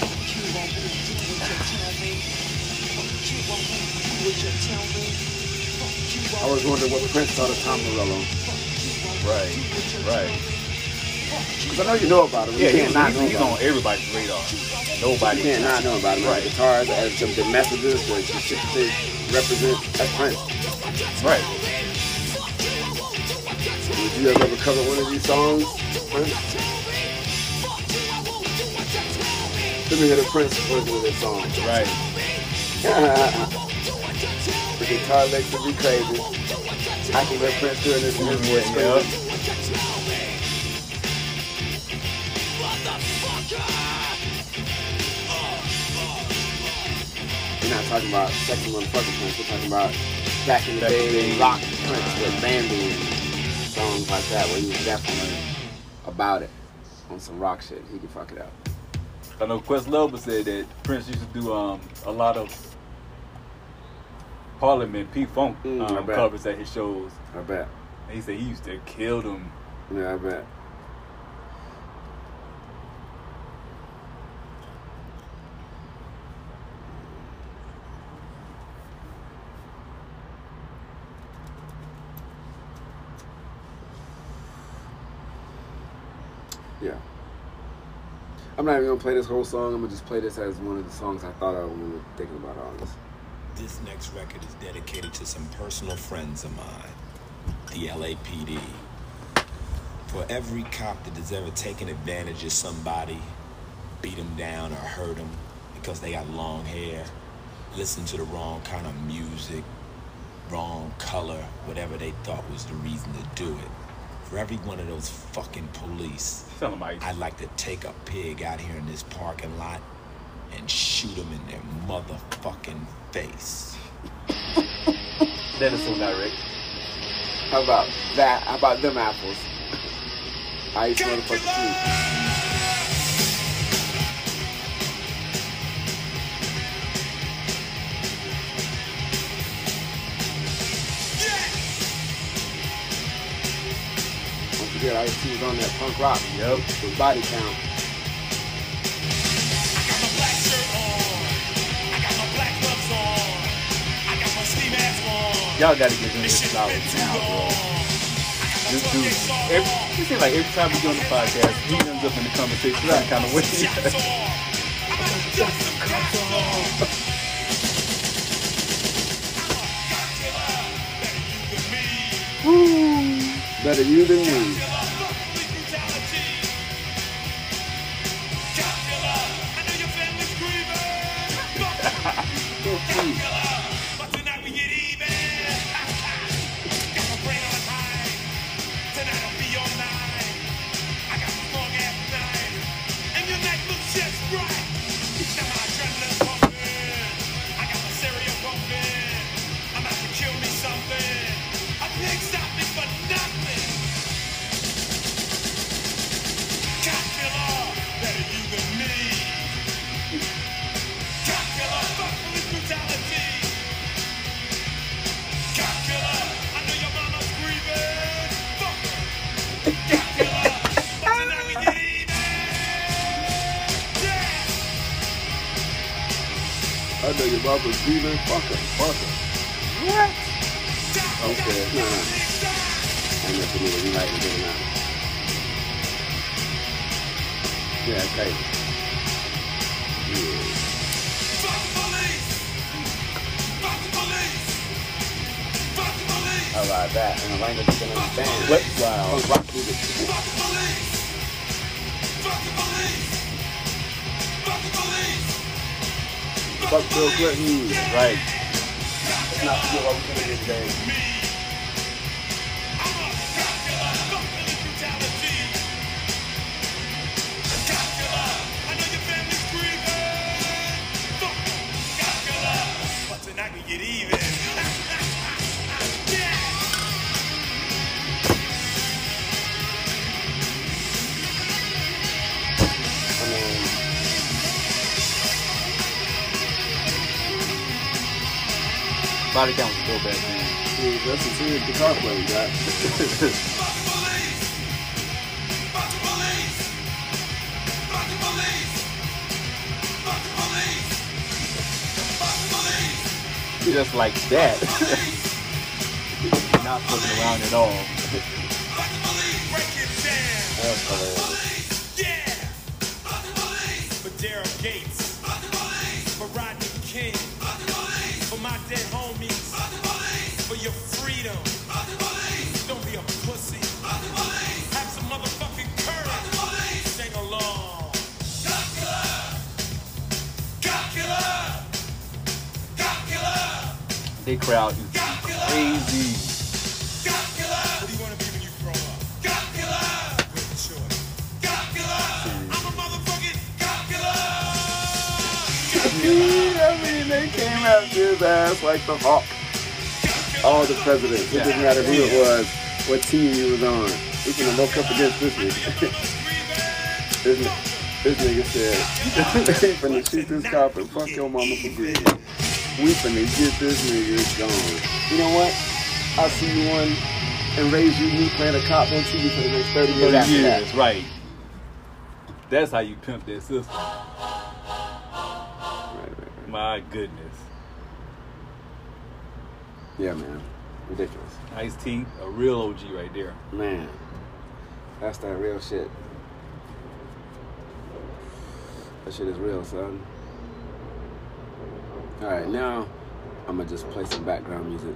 [SPEAKER 1] I was wondering what Prince thought of Tom Morello.
[SPEAKER 2] right, right.
[SPEAKER 1] Because I know you know about him. You
[SPEAKER 2] Yeah,
[SPEAKER 1] can't
[SPEAKER 2] he's,
[SPEAKER 1] not
[SPEAKER 2] he's,
[SPEAKER 1] know
[SPEAKER 2] he's
[SPEAKER 1] about
[SPEAKER 2] on everybody's radar. Nobody
[SPEAKER 1] You can't not know about him. Right.
[SPEAKER 2] Right.
[SPEAKER 1] The guitars, as some the messages, the, the shit that represent. That's Prince.
[SPEAKER 2] Right.
[SPEAKER 1] You have ever covered one of these songs, Prince? Let me hear the Prince version of this song.
[SPEAKER 2] Right. [laughs]
[SPEAKER 1] the guitar licks would be crazy. I can hear Prince doing this in his voice.
[SPEAKER 2] Yep.
[SPEAKER 1] We're not talking about sexy motherfucking Prince. We're talking about back in the
[SPEAKER 2] Back
[SPEAKER 1] day,
[SPEAKER 2] day.
[SPEAKER 1] rock Prince with Bambi songs like that, where he was definitely about it on some rock shit. He could fuck it up.
[SPEAKER 2] I know Questlove said that Prince used to do um, a lot of Parliament P Funk
[SPEAKER 1] Mm,
[SPEAKER 2] um, covers at his shows.
[SPEAKER 1] I bet.
[SPEAKER 2] And he said he used to kill them.
[SPEAKER 1] Yeah, I bet. Yeah. I'm not even gonna play this whole song. I'm gonna just play this as one of the songs I thought of when we were thinking about all this.
[SPEAKER 16] This next record is dedicated to some personal friends of mine, the LAPD. For every cop that has ever taken advantage of somebody, beat them down or hurt them because they got long hair, listen to the wrong kind of music, wrong color, whatever they thought was the reason to do it. For every one of those fucking police,
[SPEAKER 2] Tell I
[SPEAKER 16] I'd like to take a pig out here in this parking lot and shoot them in their motherfucking face.
[SPEAKER 2] That is so direct.
[SPEAKER 1] How about that? How about them apples? I eat motherfucking too. Forget, Ice T was on that punk rock.
[SPEAKER 2] Yep.
[SPEAKER 1] The body count.
[SPEAKER 5] my black shirt on. I got my black gloves on. I got my ski mask on.
[SPEAKER 2] Y'all gotta give him this flowers now, bro. This dude, every, it seems like every time we go on the podcast, he ends up in the conversation some kind of way.
[SPEAKER 1] Better you than me. Mother's breathing. Fuck her. Fuck her. What? Okay, nah. I know for me to rewrite and get it out. Yeah, okay. Yeah.
[SPEAKER 5] Fuck the police. Fuck the police. Fuck the police.
[SPEAKER 1] I like that. And the language you can understand.
[SPEAKER 2] What? Wow.
[SPEAKER 1] Punk rock music.
[SPEAKER 5] Fuck the police. Fuck
[SPEAKER 1] Bill Clinton.
[SPEAKER 2] Right.
[SPEAKER 1] Forget what we're doing today.
[SPEAKER 2] Body count was still back then.
[SPEAKER 1] Yeah, that's as soon as the car got. [laughs]
[SPEAKER 2] Just like that. [laughs] Not fucking around at all. They crowd is crazy.
[SPEAKER 5] What do you want to be when you grow up? Good choice. I'm a motherfucking
[SPEAKER 1] I mean, they came after his ass like the hawk. All the presidents. It didn't matter who it was, what team he was on. We finna look up against this nigga. [laughs] this, ni- this nigga said, [laughs] finna shoot this cop and fuck your mama for good. We finna get this nigga gone. You know what? I'll see you one and raise you me playing a cop on TV for the next 30 years
[SPEAKER 2] 30
[SPEAKER 1] after that.
[SPEAKER 2] years, right. That's how you pimp that system. My goodness.
[SPEAKER 1] Yeah, man. Ridiculous.
[SPEAKER 2] Ice T, a real OG right there.
[SPEAKER 1] Man, that's that real shit. That shit is real, son. All right, now I'm gonna just play some background music.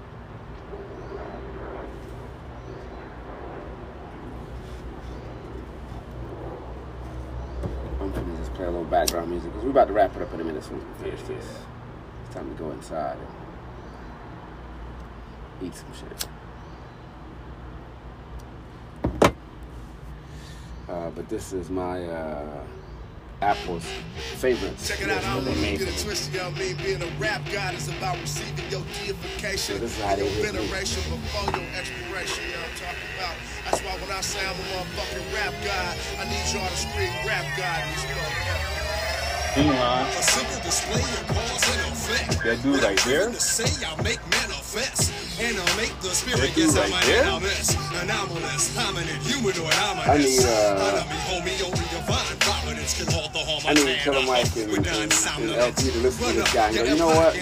[SPEAKER 1] I'm gonna just play a little background music because we're about to wrap it up in a minute So we finish this. It's time to go inside and eat some shit. Uh, but this is my uh, Apple's favorites.
[SPEAKER 13] Check it out, I
[SPEAKER 1] that
[SPEAKER 13] don't
[SPEAKER 1] they
[SPEAKER 13] want
[SPEAKER 1] made
[SPEAKER 13] to get
[SPEAKER 1] for
[SPEAKER 13] it
[SPEAKER 1] me.
[SPEAKER 13] twisted, yo. Me being a rap god is about receiving your deification,
[SPEAKER 1] So this is how they
[SPEAKER 13] your
[SPEAKER 1] hit me.
[SPEAKER 13] veneration before your expiration. You know what I'm talking about? That's why when I say I'm a motherfucking rap god, I need y'all to scream rap god in this motherfucker.
[SPEAKER 2] Elon,
[SPEAKER 13] A simple display of cause and effect.
[SPEAKER 2] that dude right there.
[SPEAKER 13] Spirit
[SPEAKER 2] That dude
[SPEAKER 13] yes, I'm
[SPEAKER 2] right
[SPEAKER 13] an anomalous, hominid, humanoid,
[SPEAKER 1] I need, uh,
[SPEAKER 13] Enemy, homie, only divine providence can halt the harm
[SPEAKER 1] I need Killer Mike and, and, and El-P to listen to this guy. you know what?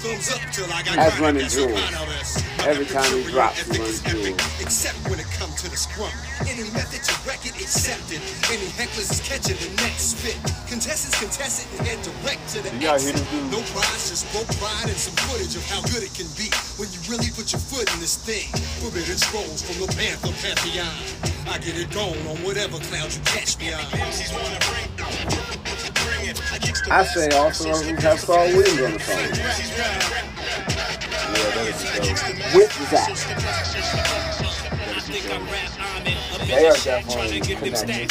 [SPEAKER 13] Thumbs up till I got
[SPEAKER 1] That's
[SPEAKER 13] chronic,
[SPEAKER 1] running
[SPEAKER 13] that's
[SPEAKER 1] jewels. Every time he
[SPEAKER 13] Superior
[SPEAKER 1] drops, he
[SPEAKER 13] ethic
[SPEAKER 1] runs
[SPEAKER 13] is epic,
[SPEAKER 1] jewels.
[SPEAKER 13] Except when it comes to the scrum. Any method to wreck it, accepted. Any hecklers is catching the next spit. Contestants contest it and head direct to the
[SPEAKER 2] You gotta
[SPEAKER 13] exit. No prize, just broke pride and some footage of how good it can be when you really put your foot in this thing. Forbidden scrolls from the Panther Pantheon. I get it going on whatever cloud you catch me on.
[SPEAKER 1] I say also have Saul Williams on the phone.
[SPEAKER 2] Yeah, that
[SPEAKER 1] With Zack. They are definitely connected.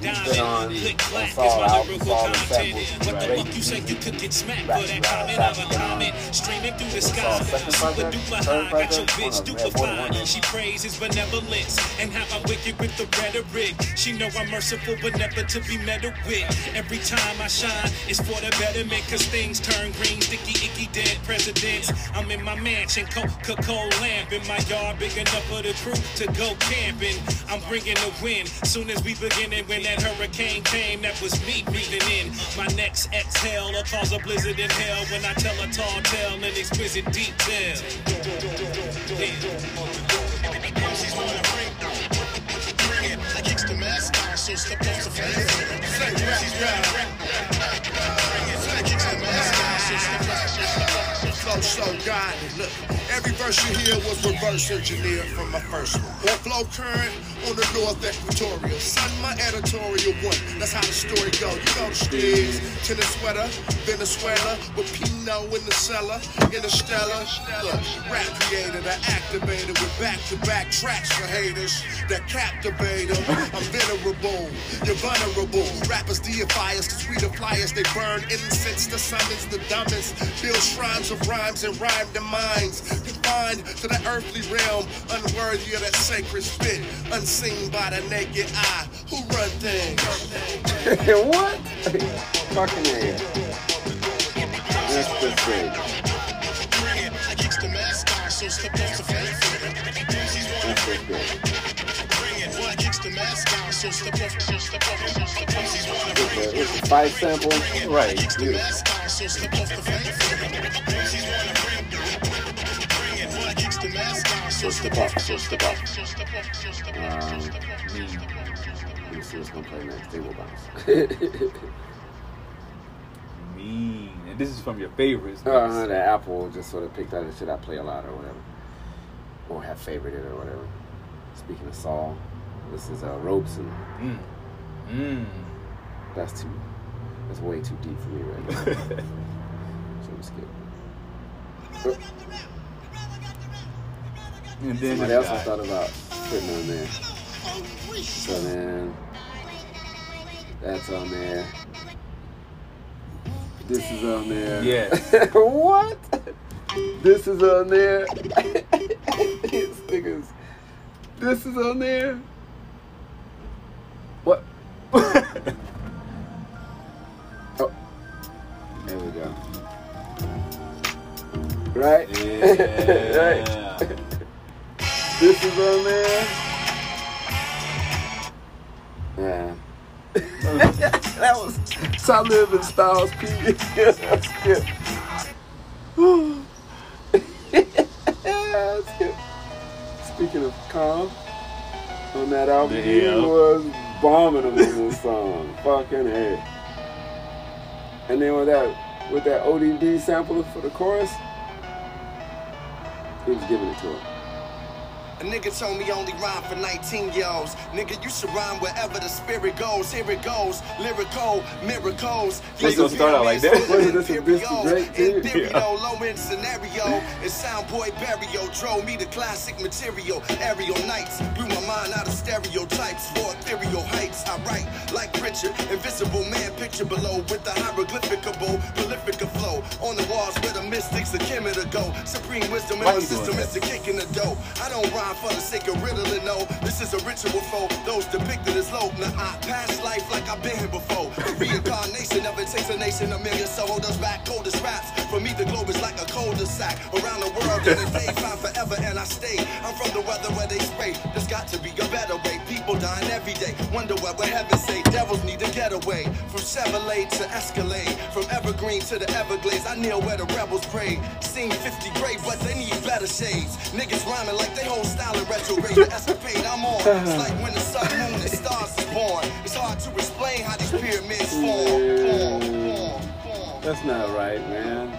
[SPEAKER 1] He's been on, on Saul album, Saul and samples.
[SPEAKER 5] What the fuck you say you could get smacked for that comment of a comment streaming through the sky. Super duper high, got your bitch
[SPEAKER 1] one of them, yeah, one of them.
[SPEAKER 5] stupefied. She praises benevolence and how I'm wicked with the rhetoric. She know I'm merciful but never to be meddled with. Every time I shine, it's for the betterment cause things turn green, sticky, icky, dead presidents. I'm in my mansion, Coca-Cola lamp in my yard, big enough for the crew to go camping. I'm bringing the wind soon as we begin it. When that hurricane came, that was me breathing in. My next exhale will cause a blizzard in hell when I tell a tall tale in exquisite detail.
[SPEAKER 13] Flow so godly. Look, every verse you hear was reverse engineered from my first one. Flow current on the North Equatorial. Son, my editorial one. That's how the story go. You know the steers. Tennis sweater, Venezuela, with Pinot in the cellar, Interstellar. Look, rap creator, the activator with back-to-back tracks for haters that captivate them. I'm venerable, you're vulnerable. Rappers deify us, cause we the flyers, they burn incense to summons the dumbest. Build shrines of rhymes and rhyme their minds. Confined to the earthly realm, unworthy of that sacred spit. Unseen by the naked eye. Who run things? [laughs]
[SPEAKER 1] what? Fucking A. that's, that's great. That's the, with the five sample,
[SPEAKER 2] Right.
[SPEAKER 1] What's the buff? What's the buff? Um, let me see what's gonna play next. They will bounce.
[SPEAKER 2] Mean. And this is from your favorites.
[SPEAKER 1] uh, the Apple just sort of picked out the shit I play a lot or whatever, or have favorited or whatever. Speaking of Saul, this is uh, Ropes and
[SPEAKER 2] Mm. Mm.
[SPEAKER 1] that's too, that's way too deep for me right now. [laughs] so we skip.
[SPEAKER 2] And then
[SPEAKER 1] Somebody else I
[SPEAKER 2] guy.
[SPEAKER 1] thought about putting on there. So then, that's on there. This is on there.
[SPEAKER 2] Yes.
[SPEAKER 1] what? This is on there. [laughs] These niggas. This is on there. What? [laughs] oh. There we go. Right? [laughs] right.
[SPEAKER 2] Yeah.
[SPEAKER 1] This is on there. Yeah. [laughs] that was so I live in Styles P. [laughs] Skip. Skip. [laughs] Speaking of calm, on that album, he was bombing him on this song. Fucking head. And then with that with that ODD sample for the chorus, he was giving it to him.
[SPEAKER 3] A nigga told me only rhyme for 19 year olds. Nigga, you should rhyme wherever the spirit goes. Here it goes, lyrical, miracles.
[SPEAKER 2] It's gonna start out like that.
[SPEAKER 1] This Disney Drake?
[SPEAKER 3] In theory,
[SPEAKER 2] Yeah.
[SPEAKER 3] though, low end scenario. It's Soundboy Barrio drove me to classic material. Aerial nights blew my mind out of stereotypes for ethereal heights. I write like Richard, invisible man picture below with the hieroglyphicable, prolific flow on the walls where the mystics of Kemet to go. Supreme wisdom in my system is the kick in the dough. I don't rhyme for the sake of riddling, no. This is a ritual for those depicted as low. Now I pass life like I've been here before. The reincarnation of it takes a nation, a million soldiers back, coldest raps. For me, the globe is like a cul-de-sac. Around the world in a find forever, and I stay. I'm from the weather where they spray. There's got to be a better way. People dying every day. Wonder what would heaven say. Devils need to get away. From Chevrolet to Escalade. From Evergreen to the Everglades. I kneel where the rebels pray. Seen 50 grave, but they need better shades. Niggas rhyming like they whole style in retrograde. The escapade I'm on. It's like when the sun, moon, and stars is born. It's hard to explain how these pyramids form. form, form, form.
[SPEAKER 1] That's not right, man.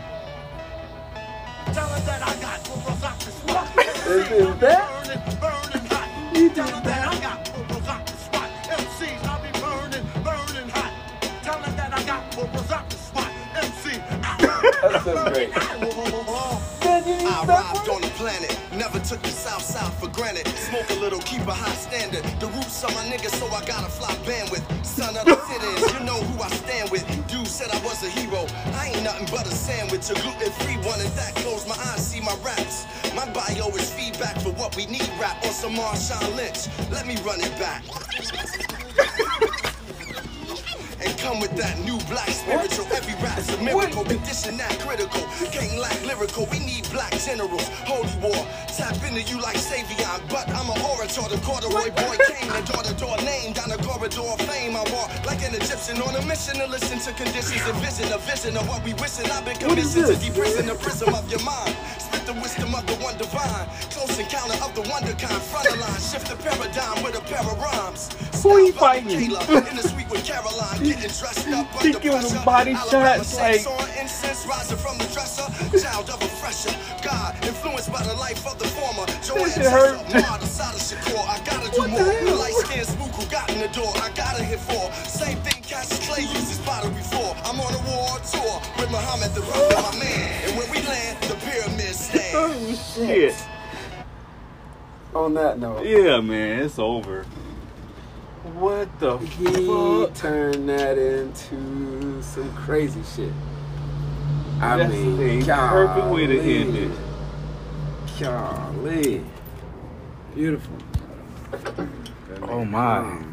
[SPEAKER 5] Tell her that I got Purple's off the spot.
[SPEAKER 1] Is that?
[SPEAKER 5] Burning, burning hot.
[SPEAKER 1] You did
[SPEAKER 5] that
[SPEAKER 1] That's so great.
[SPEAKER 3] I arrived on the planet, never took the south side for granted. Smoke a little, keep a high standard. The roots of my niggas, so I gotta fly bandwidth. Son of the [laughs] cities, you know who I stand with. Dude said I was a hero. I ain't nothing but a sandwich, a gluten free one, and that close my eyes, see my raps. My bio is feedback for what we need. Rap on some Marshawn Lynch. Let me run it back. [laughs] Come with that new black spiritual. Every rap's a miracle. Condition that critical. Can't lack lyrical. We need black generals. Holy war. Tap into you like Savion. But I'm an orator. The corduroy boy came. The door to door name. Down the corridor of fame. I walk like an Egyptian on a mission to listen to conditions and vision. A vision of what we wishing. I've been commissioned to deprison the prism of your mind. Spit the wisdom of the one divine. Close encounter of the wonder kind. Front of line. Shift the paradigm with a pair of rhymes.
[SPEAKER 2] Who
[SPEAKER 3] by
[SPEAKER 2] fighting?
[SPEAKER 3] In the suite with Caroline. Getting dressed up under pressure.
[SPEAKER 2] body shots, like-
[SPEAKER 3] incense rising from the dresser. Child of a fresher. God influenced by the life of the former. Joanne
[SPEAKER 2] hurt.
[SPEAKER 3] Tessa, Ma, the side Shakur. I gotta do more. The light skinned spook who got in the door. I gotta hit for. Same thing Cassius Clay used his pottery for. I'm on a war tour with Muhammad the my man. And when we land, the.
[SPEAKER 2] Oh shit.
[SPEAKER 1] On that note,
[SPEAKER 2] Yeah, man, it's over. What the
[SPEAKER 1] he
[SPEAKER 2] fuck?
[SPEAKER 1] turned that into some crazy shit. I
[SPEAKER 2] That's
[SPEAKER 1] mean,
[SPEAKER 2] a perfect way to end it.
[SPEAKER 1] Golly. Beautiful.
[SPEAKER 2] Oh my.